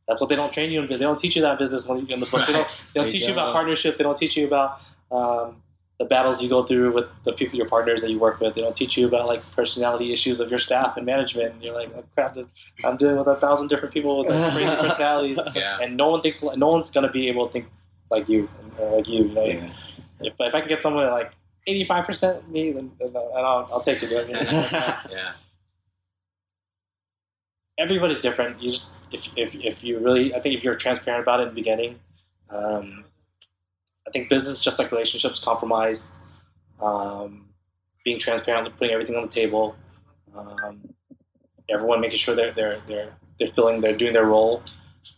that's what they don't train you in. They don't teach you that business when you in the books. They don't, they don't They teach you about partnerships. They don't teach you about um, the battles you go through with the people, your partners that you work with. They don't teach you about like personality issues of your staff and management. And you're like, oh, crap, I'm dealing with a thousand different people with like, crazy personalities, Yeah, and no one thinks, no one's gonna be able to think like you, like you. You know, Yeah. if, if I can get someone like 85 percent me, then, then I'll, I'll take it. Yeah, everybody's different. You just if, if if you really, I think if you're transparent about it in the beginning, um, I think business just like relationships, compromise, um, being transparent, putting everything on the table, um, everyone making sure they're they're they're they're filling, they're doing their role.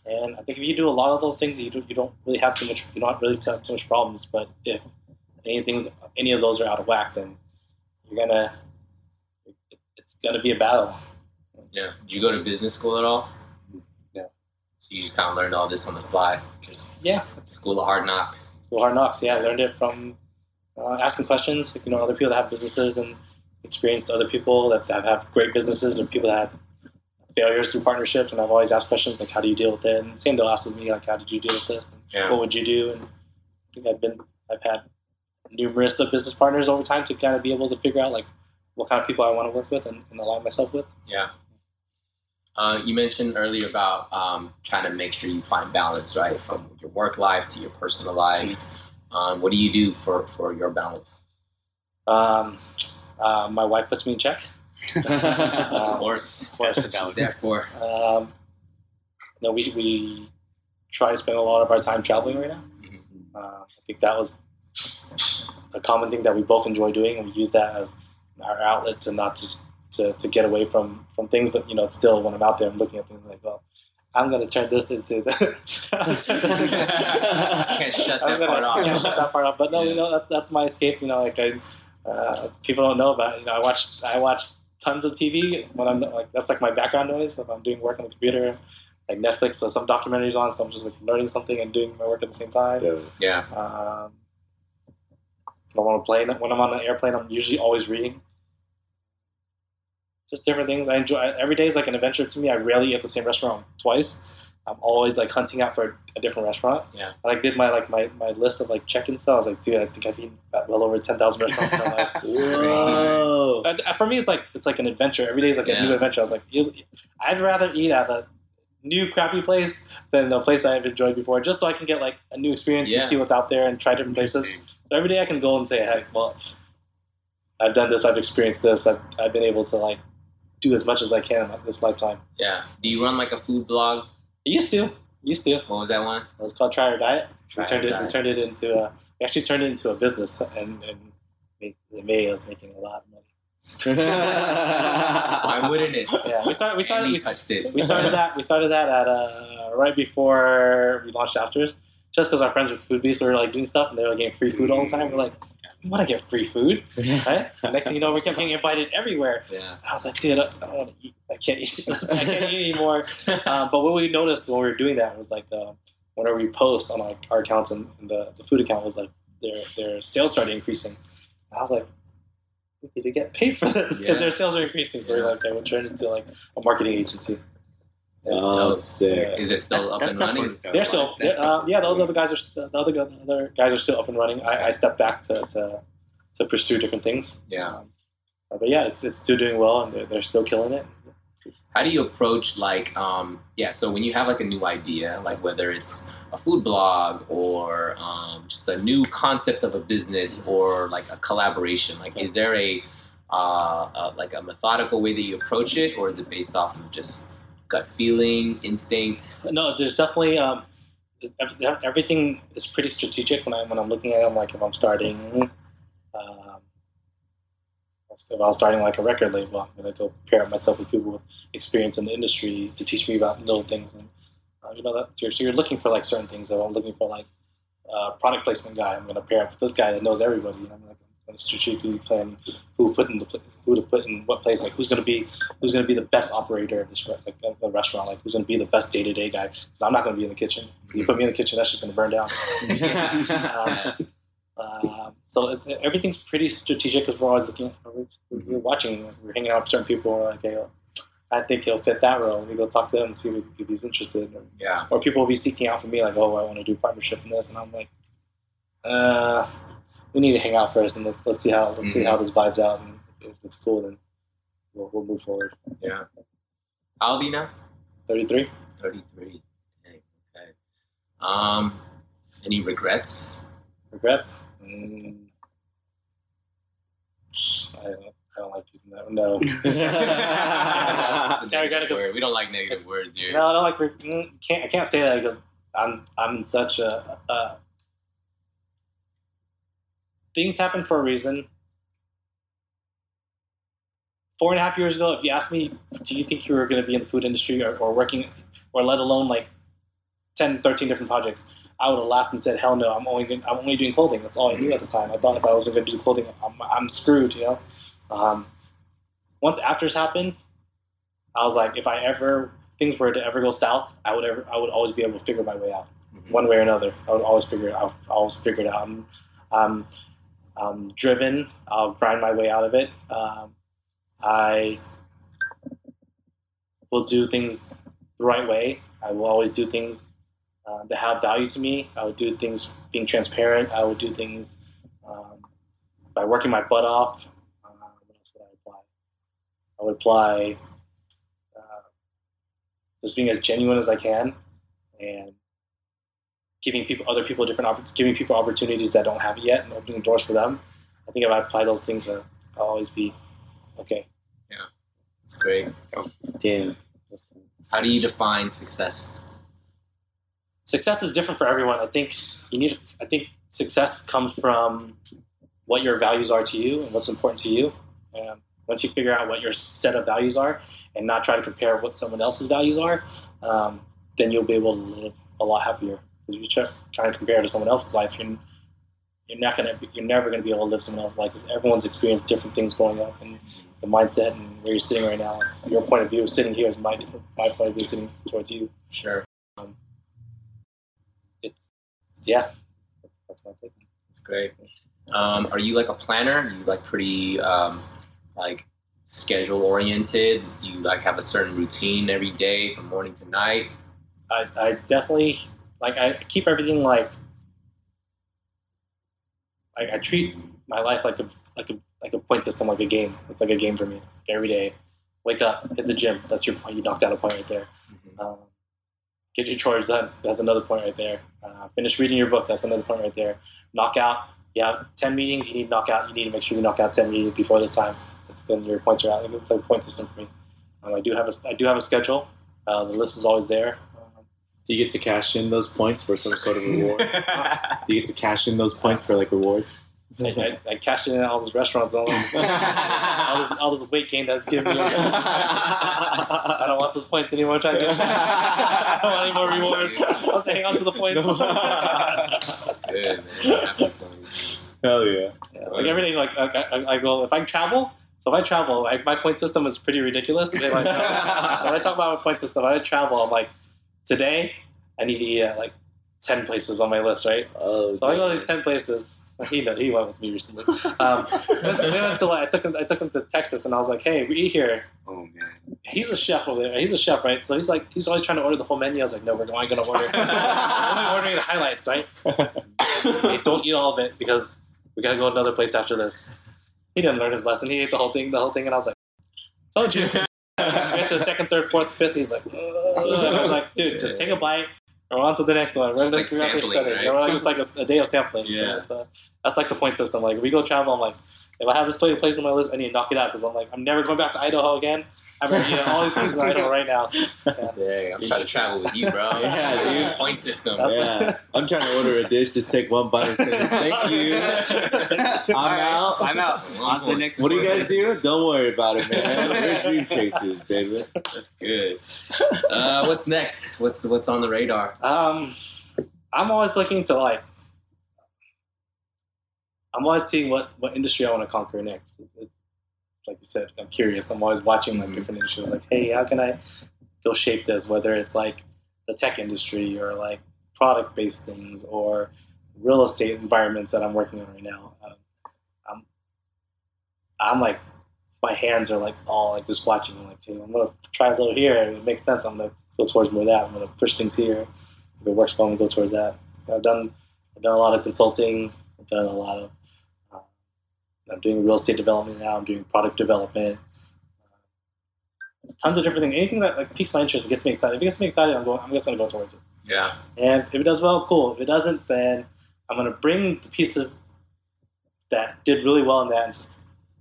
And I think if you do a lot of those things, you, do, you don't really have too much. You don't really have too much problems. But if anything, any of those are out of whack, then you're gonna. It's gonna be a battle. yeah. Did you go to business school at all? You just kind of learned all this on the fly, just Yeah, school of hard knocks. School of Hard Knocks. Yeah, I learned it from uh, asking questions. Like, you know, other people that have businesses and experienced other people that, that have great businesses or people that have failures through partnerships. And I've always asked questions like, "How do you deal with it?" And same they'll ask with me like, "How did you deal with this? And Yeah, What would you do?" And I think I've been I've had numerous of business partners over time to kind of be able to figure out like what kind of people I want to work with and, and align myself with. yeah. Uh, you mentioned earlier about um, trying to make sure you find balance, right, from your work life to your personal life. Um, what do you do for for your balance? Um, uh, my wife puts me in check. of Uh, course, of course. She's there for. Um, no, we we try to spend a lot of our time traveling right now. Mhm. Uh, I think that was a common thing that we both enjoy doing, and we use that as our outlet to not just to, to get away from from things. But you know, still when I'm out there, I'm looking at things like, well, I'm going to turn this into the. this into- Just can't shut I'm that gonna- part off. Can't shut that part off. But no, Yeah. you know, that, that's my escape. You know, like I, uh, people don't know about. it. You know, I watch I watch tons of TV when I'm like that's like my background noise. If I'm doing work on the computer, like Netflix, so some documentaries on, so I'm just like learning something and doing my work at the same time. Yeah. Yeah, Um, when I'm on a plane, when I'm on an airplane, I'm usually always reading. Just different things. I enjoy. Every day is like an adventure to me. I rarely eat at the same restaurant twice. I'm always like hunting out for a different restaurant. Yeah. I like did my like my, my list of like check-in stuff. I was like, dude, I think I've eaten at well over ten thousand restaurants in my life. Whoa. Uh, For me, it's like it's like an adventure. Every day is like a Yeah. new adventure. I was like, I'd rather eat at a new crappy place than a place I've enjoyed before, just so I can get like a new experience Yeah. and see what's out there and try different places. So every day I can go and say, hey, well, I've done this, I've experienced this, I've, I've been able to like do as much as I can in this lifetime. yeah. Do you run like a food blog? I used to, used to. What was that one? It was called Try Your Diet. Try we turned Your it, we turned it into a, we actually turned it into a business, and and made, it made us making a lot of money. Why wouldn't it? Yeah, we started, we started, Andy we, touched it. we started that we started that at uh, right before we launched Afters, just because our friends were food beasts, we were like doing stuff and they were like getting free food all the time. We're like, we want to get free food, right? Next thing you know, we kept getting invited everywhere. Yeah. And I was like, dude, I don't want to eat. I can't eat. I can't eat anymore. Um, but what we noticed when we were doing that was like uh, whenever we post on like our accounts and, and the, the food account was like their their sales started increasing. And I was like, we need to get paid for this. Yeah. And their sales are increasing. So we're like, okay, we'll turn it into like a marketing agency. That's oh, dope. sick. Is it still That's- up that's and running? They're still, That's uh, yeah, those other guys are st- the other, the other guys are still up and running. I, I stepped back to, to to pursue different things. Yeah. Um, but yeah, it's, it's still doing well, and they're, they're still killing it. How do you approach like um yeah, so when you have like a new idea, like whether it's a food blog or um, just a new concept of a business or like a collaboration, like is there a uh, uh like a methodical way that you approach it or is it based off of just gut feeling, instinct? No, there's definitely um, everything is pretty strategic when I when I'm looking at them. Like if I'm starting, um, if I was starting like a record label, I'm gonna go pair myself with people with experience in the industry to teach me about little things. And uh, you know that you're, so you're looking for like certain things. So I'm looking for like a product placement guy. I'm gonna pair up with this guy that knows everybody. I'm like I'm strategically plan who put in the who to put in what place. Like who's gonna be who's going to be the best operator of this like, of the restaurant? Like, who's going to be the best day to day guy? Because I'm not going to be in the kitchen. You put me in the kitchen, that's just going to burn down. Um, uh, so it, everything's pretty strategic because we're always looking, we're, we're watching, we're hanging out with certain people. We're like, hey, I think he'll fit that role. We go talk to him and see if, if he's interested. Or, Yeah. or people will be seeking out for me, like, oh, I want to do partnership in this, and I'm like, uh, we need to hang out first and let, let's see how let's see how this vibes out, and if it's cool, then we'll, we'll move forward. Yeah. How old are you now? Thirty three. 33. Okay. okay. Um any regrets? Regrets? Mm. I don't, I don't like using that. No. It's we negative word. We don't like negative words here. No, I don't like. Re- mm, can't I can't say that because I'm I'm in such a, a things happen for a reason. Four and a half years ago, if you asked me, do you think you were going to be in the food industry or, or working, or let alone like 10, 13 different projects, I would have laughed and said, "Hell no! I'm only doing, I'm only doing clothing. That's all I knew at the time. I thought if I wasn't going to do clothing, I'm, I'm screwed." You know. Um, once Afters happened, I was like, if I ever things were to ever go south, I would ever I would always be able to figure my way out Mhm. one way or another. I would always figure it out. I always figure it out. I'm, I'm driven. I'll grind my way out of it. Um, I will do things the right way. I will always do things uh, that have value to me. I will do things being transparent. I will do things um, by working my butt off. Would I? I would apply uh, just being as genuine as I can and giving people other people different oppor- giving people opportunities that don't have it yet and opening doors for them. I think if I apply those things, uh, I'll always be okay. Yeah, it's great. Damn. How do you define success? Success is different for everyone. I think you need. I think success comes from what your values are to you and what's important to you. And once you figure out what your set of values are, and not try to compare what someone else's values are, um, then you'll be able to live a lot happier. Because you try trying to compare to someone else's life, you're, you're not gonna, be- you're never gonna be able to live someone else's life. Because everyone's experienced different things growing up, and the mindset and where you're sitting right now. Your point of view sitting here is my different, my point of view sitting towards you. Sure. It's yeah, that's my take. It's great. Um, are you like a planner? Are you like pretty um, like schedule oriented? Do you like have a certain routine every day from morning to night? I, I definitely like I keep everything like I, I treat my life like a like a like a point system, like a game. It's like a game for me. Every day, wake up, hit the gym. That's your point. You knocked out a point right there. Um, get your chores done. That's another point right there. Uh, finish reading your book. That's another point right there. Knock out. You have ten meetings. You need to knock out. You need to make sure you knock out ten meetings before this time. That's then your points are out. It's like a point system for me. Um, I do have a I do have a schedule. Uh, the list is always there. Do you get to cash in those points for some sort of reward? Do you get to cash in those points for like rewards? I, I, I cashed in at all those restaurants, all, those, all this all this weight gain that's giving me. I don't want those points anymore. I'm trying to I don't want any more rewards. I was hang on to the points. Good man. Happy points. Hell yeah. Yeah, like everything, like, like I, I go if I travel. So if I travel, like my point system is pretty ridiculous. Like, when I talk about my point system, I travel. I'm like, today I need to eat at like ten places on my list, right? Oh, So I go to these ten places. He. He went with me recently. Um, we went to like, I took him. I took him to Texas, and I was like, "Hey, we eat here." Oh man. He's a chef over there. He's a chef, right? So he's like, he's always trying to order the whole menu. I was like, "No, we're only going to order. we're only ordering the highlights, right? Hey, don't eat all of it because we got to go to another place after this." He didn't learn his lesson. He ate the whole thing, the whole thing, and I was like, "Told you." went to the second, third, fourth, fifth. He's like, "Ugh." I was like, "Dude, just take a bite." Or on to the next one. We're Just like sampling, right? We're like, it's like a, a day of sampling. Yeah. So it's, uh, that's like the point system. Like, if we go travel, I'm like, if I have this place on my list, I need to knock it out because I'm like, I'm never going back to Idaho again. I'm ready to all these places in Idaho right now. Dang, I'm trying to travel with you, bro. Yeah, dude. Point system. Yeah, I'm trying to order a dish. Just take one bite and say thank you. I'm out. I'm out. On to the next What do you guys do? Don't worry about it, man. We're dream chasers, baby. That's good. Uh, what's next? What's what's on the radar? Um, I'm always looking to like, I'm always seeing what what industry I want to conquer next. It- it- like you said, I'm curious. I'm always watching like Mhm. different industries. Like, hey, how can I go shape this? Whether it's like the tech industry or like product based things or real estate environments that I'm working on right now. Um, I'm I'm like my hands are like all like just watching. I'm like, hey, I'm gonna try a little here. If it makes sense. I'm gonna go towards more of that. I'm gonna push things here. If it works well, I'm gonna go towards that. I've done I've done a lot of consulting. I've done a lot of I'm doing real estate development now. I'm doing product development. Tons of different things. Anything that like piques my interest and gets me excited. If it gets me excited, I'm going. I'm just gonna go towards it. Yeah. And if it does well, cool. If it doesn't, then I'm going to bring the pieces that did really well in that and just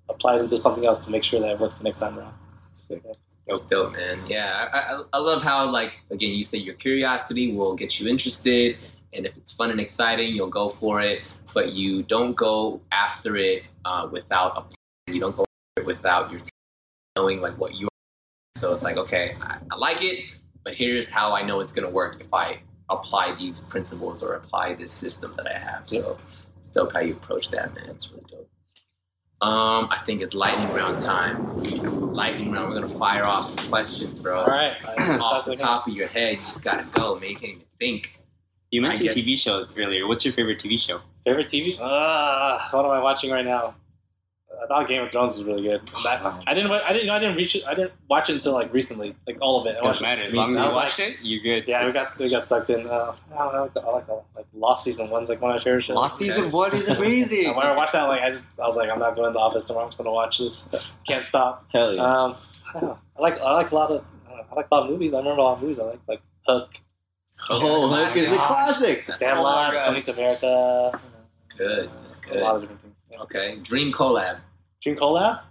apply them to something else to make sure that it works the next time around. Sick. That's dope, man. Yeah, I, I, I love how like again you say your curiosity will get you interested, and if it's fun and exciting, you'll go for it. But you don't go after it uh, without a plan. You don't go after it without your team knowing like what you. Are. So it's like okay, I, I like it, but here's how I know it's gonna work if I apply these principles or apply this system that I have. So it's dope how you approach that, man. It's really dope. Um, I think it's lightning round time. Lightning round. We're gonna fire off some questions, bro. All right. Off the top of your head, you just gotta go. Man, you can't even think. You mentioned TV shows earlier. What's your favorite TV show? Favorite TV show? Ah, what am I watching right now? I thought Game of Thrones was really good. I, I didn't. I didn't. I didn't reach it. I didn't watch it until like recently, like all of it. I Doesn't matter. As long as you watched it, you're good. Yeah, we got we got sucked in. Uh, I don't know. I like, the, I like the, like Lost season one's like one of my favorite shows. Lost season one is amazing. When I watched that, like I just I was like, I'm not going to the office tomorrow. I'm just gonna watch this. Can't stop. Hell yeah. Um, I, don't know. I like I like a lot of uh, I like a lot of movies. I remember a lot of movies. I like like Hook, oh, Hook is a classic. Sandlot, Coming to America. Good. That's A lot of different things. Yeah. Okay. Dream collab. Dream collab.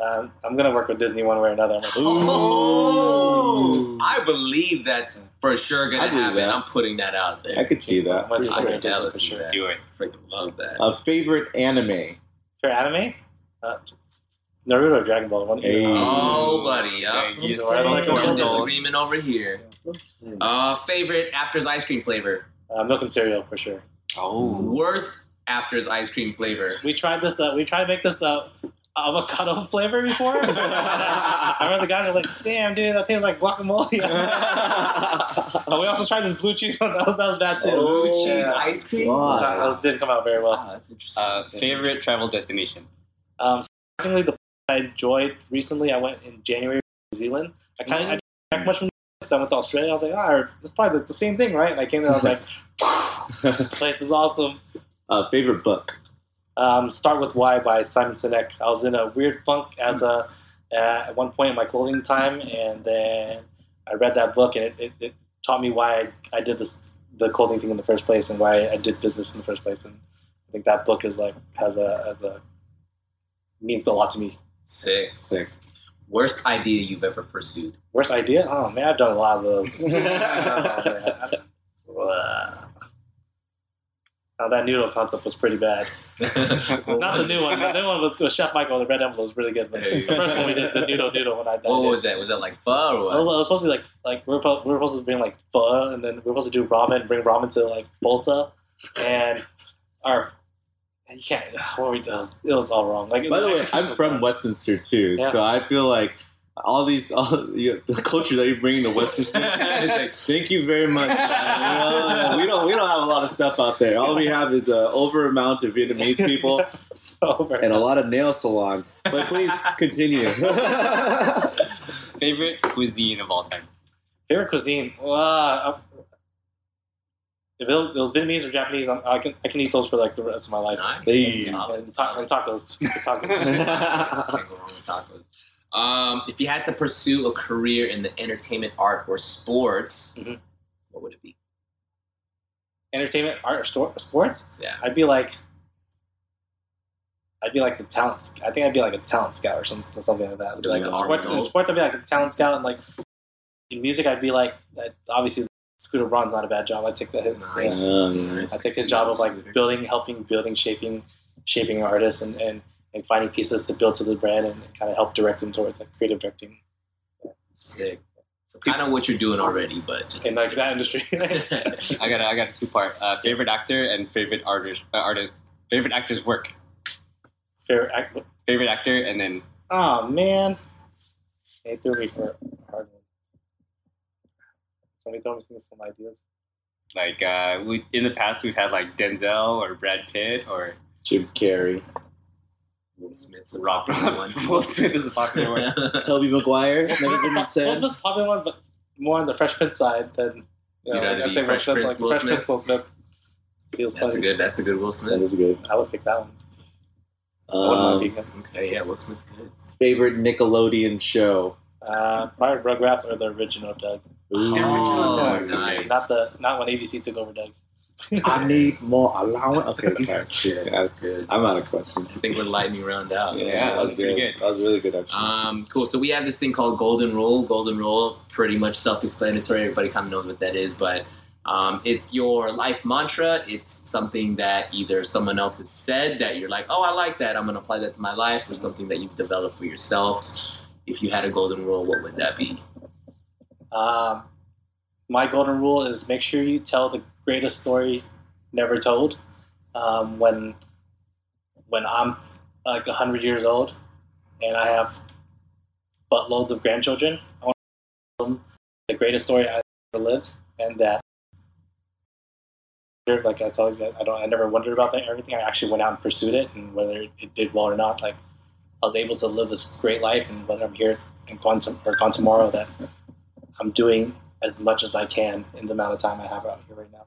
Um, I'm gonna work with Disney one way or another. I'm like, Oh, I believe that's for sure gonna happen. that. I'm putting that out there. I could see that. I'm for gonna I sure. can Disney jealous for sure. that. Do it. Freaking love that. A favorite anime? For anime, uh, Naruto or Dragon Ball. One of Hey. Oh, buddy. Yeah. Yeah, you So I like No Naruto. disagreement over here. Uh, favorite Afters ice cream flavor. Uh, milk and cereal for sure. Oh. Worst Afters ice cream flavor. We tried this. Uh, we tried to make this uh, avocado flavor before. I remember the guys are like, "Damn, dude, that tastes like guacamole." but we also tried this blue cheese one. That was, that was bad too. Oh, Blue cheese Yeah. ice cream. Wow. That, that didn't come out very well. Wow, that's interesting. Uh, favorite travel destination? Um, surprisingly, the I enjoyed recently. I went in January New Zealand. I kind of I didn't expect much from so I went to Australia. I was like, ah, it's probably the, the same thing, right? And I came there, I was like, this place is awesome. Uh, favorite book? Um, Start with Why by Simon Sinek. I was in a weird funk as a uh, at one point in my clothing time, and then I read that book, and it, it, it taught me why I, I did this the clothing thing in the first place, and why I did business in the first place. And I think that book is like has a has a means a lot to me. Sick. Sick. Worst idea you've ever pursued. Worst idea? Oh man, I've done a lot of those. Oh, man. Wow. Now that noodle concept was pretty bad. Not the new one. The new one with, with Chef Michael, the red envelope was really good. But the first one we did, the noodle noodle, when I did. What it. was that? Was that like pho or It was, it was supposed to be like like we were, supposed- we were supposed to bring like pho, and then we were supposed to do ramen, and bring ramen to like Bolsa, and our you can't. What we did, it was all wrong. Like By the way, I'm from. Westminster too, Yeah. so I feel like all these all, you, the culture that you're bringing to Westminster. it's like, thank you very much. man. You know, we don't we don't have a lot of stuff out there. All we have is an over amount of Vietnamese people Over. and a lot of nail salons. But please continue. Favorite cuisine of all time. Favorite cuisine? Uh, if it was, Vietnamese or Japanese, I'm, I can I can eat those for like the rest of my life. Nice. Hey. Solid, And, ta- and tacos, just tacos. Can't go wrong with tacos. Um, if you had to pursue a career in the entertainment, art, or sports, Mhm. what would it be? Entertainment, art, or sto- sports? Yeah. I'd be like, I'd be like the talent. I think I'd be like a talent scout or something, something like that. I'd be Like like sports, in sports, I'd be like a talent scout, and like in music, I'd be like uh, obviously Scooter Braun's not a bad job. I take that. Nice. Yeah. Um, I take his job of like building, helping, building, shaping, shaping artists, and, and, and finding pieces to build to the brand, and kind of help direct them towards like creative directing Sick. So kind of what you're doing already, but just in like that industry. I got a, I got a two part. Uh, favorite actor and favorite artist. Uh, artist. Favorite actor's work. Fair act. Favorite actor and then Oh man, they threw me for a hard one. Somebody throw me some, some ideas. like uh, we in the past we've had like Denzel or Brad Pitt or Jim Carrey, Will Smith's a Rob. popular one. Will Smith is a popular one. Tobey Maguire. Never been Most said. most popular one, but more on the Fresh Prince side than you know. You'd rather I'd say Fresh Prince, like Will Fresh Smith? Prince Will Smith. Feels That's a funny. good. That's a good Will That Smith. is good. I would pick that one. I wouldn't mind Um. Okay, yeah, Will Smith's good. favorite Nickelodeon show. Uh, probably Rugrats or the original Doug. Ooh. Oh, Doug. nice. Not the not when ABC took over Doug. I need more allowance. Okay, sorry. Yeah, that's good. I'm out of question. I think we're lightning round out. Yeah, that was pretty good. That was really good, actually. Um, cool. So we have this thing called Golden Rule. Golden Rule, pretty much self-explanatory. Everybody kind of knows what that is, but um, it's your life mantra. It's something that either someone else has said that you're like, oh, I like that. I'm going to apply that to my life, or something that you've developed for yourself. If you had a golden rule, what would that be? Um, my golden rule is make sure you tell the greatest story never told. Um, when when I'm like hundred years old and I have buttloads of grandchildren, I want to tell them the greatest story I ever lived, and that like I told you, I don't, I never wondered about that everything. I actually went out and pursued it, and whether it did well or not, like I was able to live this great life, and whether I'm here and gone to, or gone tomorrow, that I'm doing as much as I can in the amount of time I have out here right now.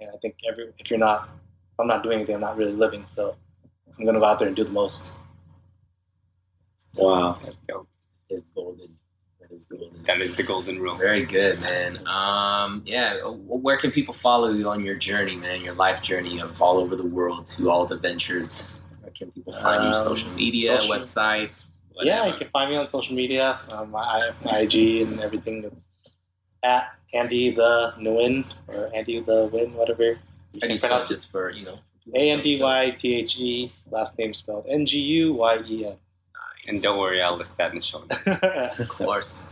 And I think every if you're not, if I'm not doing anything, I'm not really living. So I'm gonna go out there and do the most. wow. Let's go. Is golden. That is golden. That is the golden rule. Very good, man. Um, yeah, where can people follow you on your journey, man? Your life journey of all over the world to all the ventures. Where can people find you? Um, Social media, social- websites. Yeah, you can find me on social media. Um, I have my IG and everything. That's at Andy the Nguyen or Andy the Win, whatever. You How you spell it pronounce it. just for you know? A N D Y T H E. Last name spelled N G U Y E N. And don't worry, I'll list that in the show notes. Of course.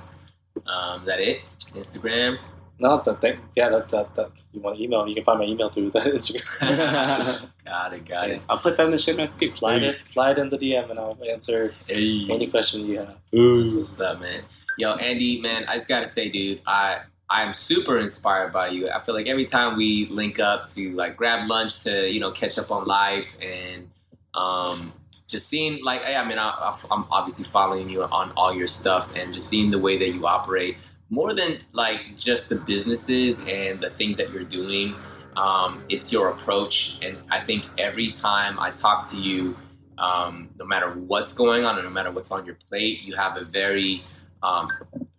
Um, that it? Just Instagram. No, that, that yeah, that, that, that you want to email? You can find my email through the Instagram. got it. Got it. I'll put that in the show notes too. slide it, slide in the DM, and I'll answer Hey. any question you have. That's what's up, man. Yo, Andy, man, I just gotta say, dude, I I'm super inspired by you. I feel like every time we link up to like grab lunch to you know catch up on life and um, just seeing like I mean I, I'm obviously following you on all your stuff and just seeing the way that you operate more than like just the businesses and the things that you're doing. Um, it's your approach, and I think every time I talk to you, um, no matter what's going on and no matter what's on your plate, you have a very um,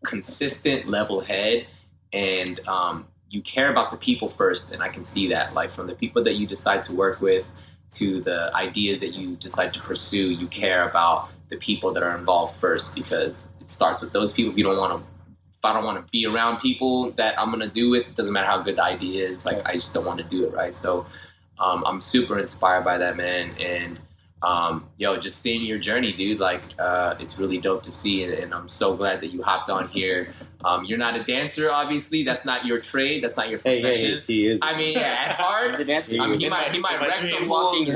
consistent level head and um, you care about the people first. And I can see that, like from the people that you decide to work with to the ideas that you decide to pursue, you care about the people that are involved first because it starts with those people. If you don't want to, if I don't want to be around people that I'm gonna do it, it doesn't matter how good the idea is. Like I just don't want to do it, right? So um, I'm super inspired by that, man. And um, yo, just seeing your journey, dude, like uh, it's really dope to see, and, and I'm so glad that you hopped on here Um, you're not a dancer, obviously. That's not your trade. That's not your profession. Hey, hey, he is. I mean, yeah, at heart, The dancer. I mean, he might he might wreck some dreams. fools. he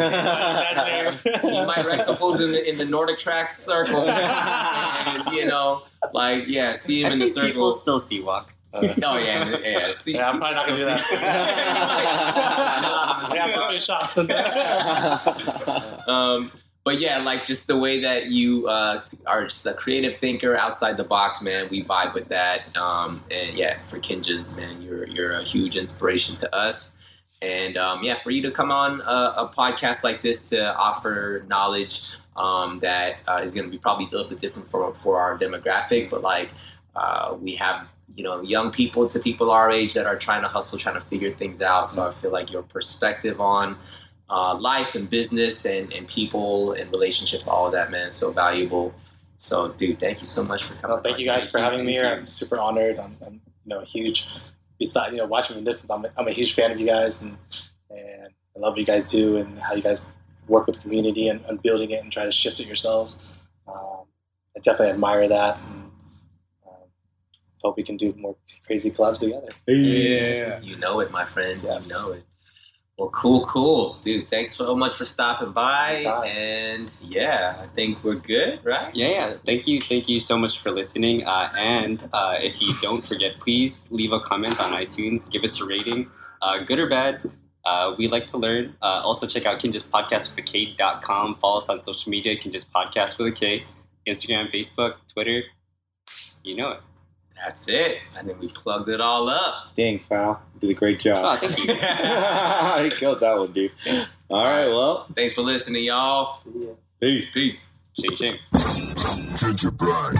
might wreck some fools in the in the Nordic track circle, and you know, like yeah, see him I in the think people still C-walk. Oh yeah, yeah. See, Yeah, I'm probably not gonna do that. Chill out on the Yeah, cigar. a few shots in there. um, but yeah, like just the way that you uh, are just a creative thinker outside the box, man. We vibe with that. Um, and yeah, for Kinjaz, man, you're you're a huge inspiration to us. And um, yeah, for you to come on a, a podcast like this to offer knowledge um, that uh, is going to be probably a little bit different for for our demographic, but like uh, we have you know young people to people our age that are trying to hustle, trying to figure things out. So I feel like your perspective on uh, life and business and, and people and relationships, all of that, man, is so valuable. So, dude, thank you so much for coming. Well, thank on. you guys for having me here. I'm super honored. I'm, I'm you know a huge. Besides, you know, watching from distance, I'm a, I'm a huge fan of you guys, and and I love what you guys do and how you guys work with the community and, and building it and try to shift it yourselves. Um, I definitely admire that, and hope we can do more crazy collabs together. Yeah. You know it, my friend. Yes. You know it. Well, cool, cool, dude. Thanks so much for stopping by. And yeah, I think we're good, right? Yeah, yeah. Thank you, thank you so much for listening. Uh, and uh, if you don't forget, please leave a comment on iTunes. Give us a rating, uh, good or bad. Uh, we like to learn. Uh, also, check out Kinjaz Podcast with a K.com. Follow us on social media, Kinjaz Podcast with a K. Instagram, Facebook, Twitter. You know it. That's it. And then we plugged it all up. Dang, foul. You did a great Oh, job. thank you. you killed that one, dude. All right, well, Thanks for listening, y'all. peace. Peace. Shake, shake. Ginger Pride.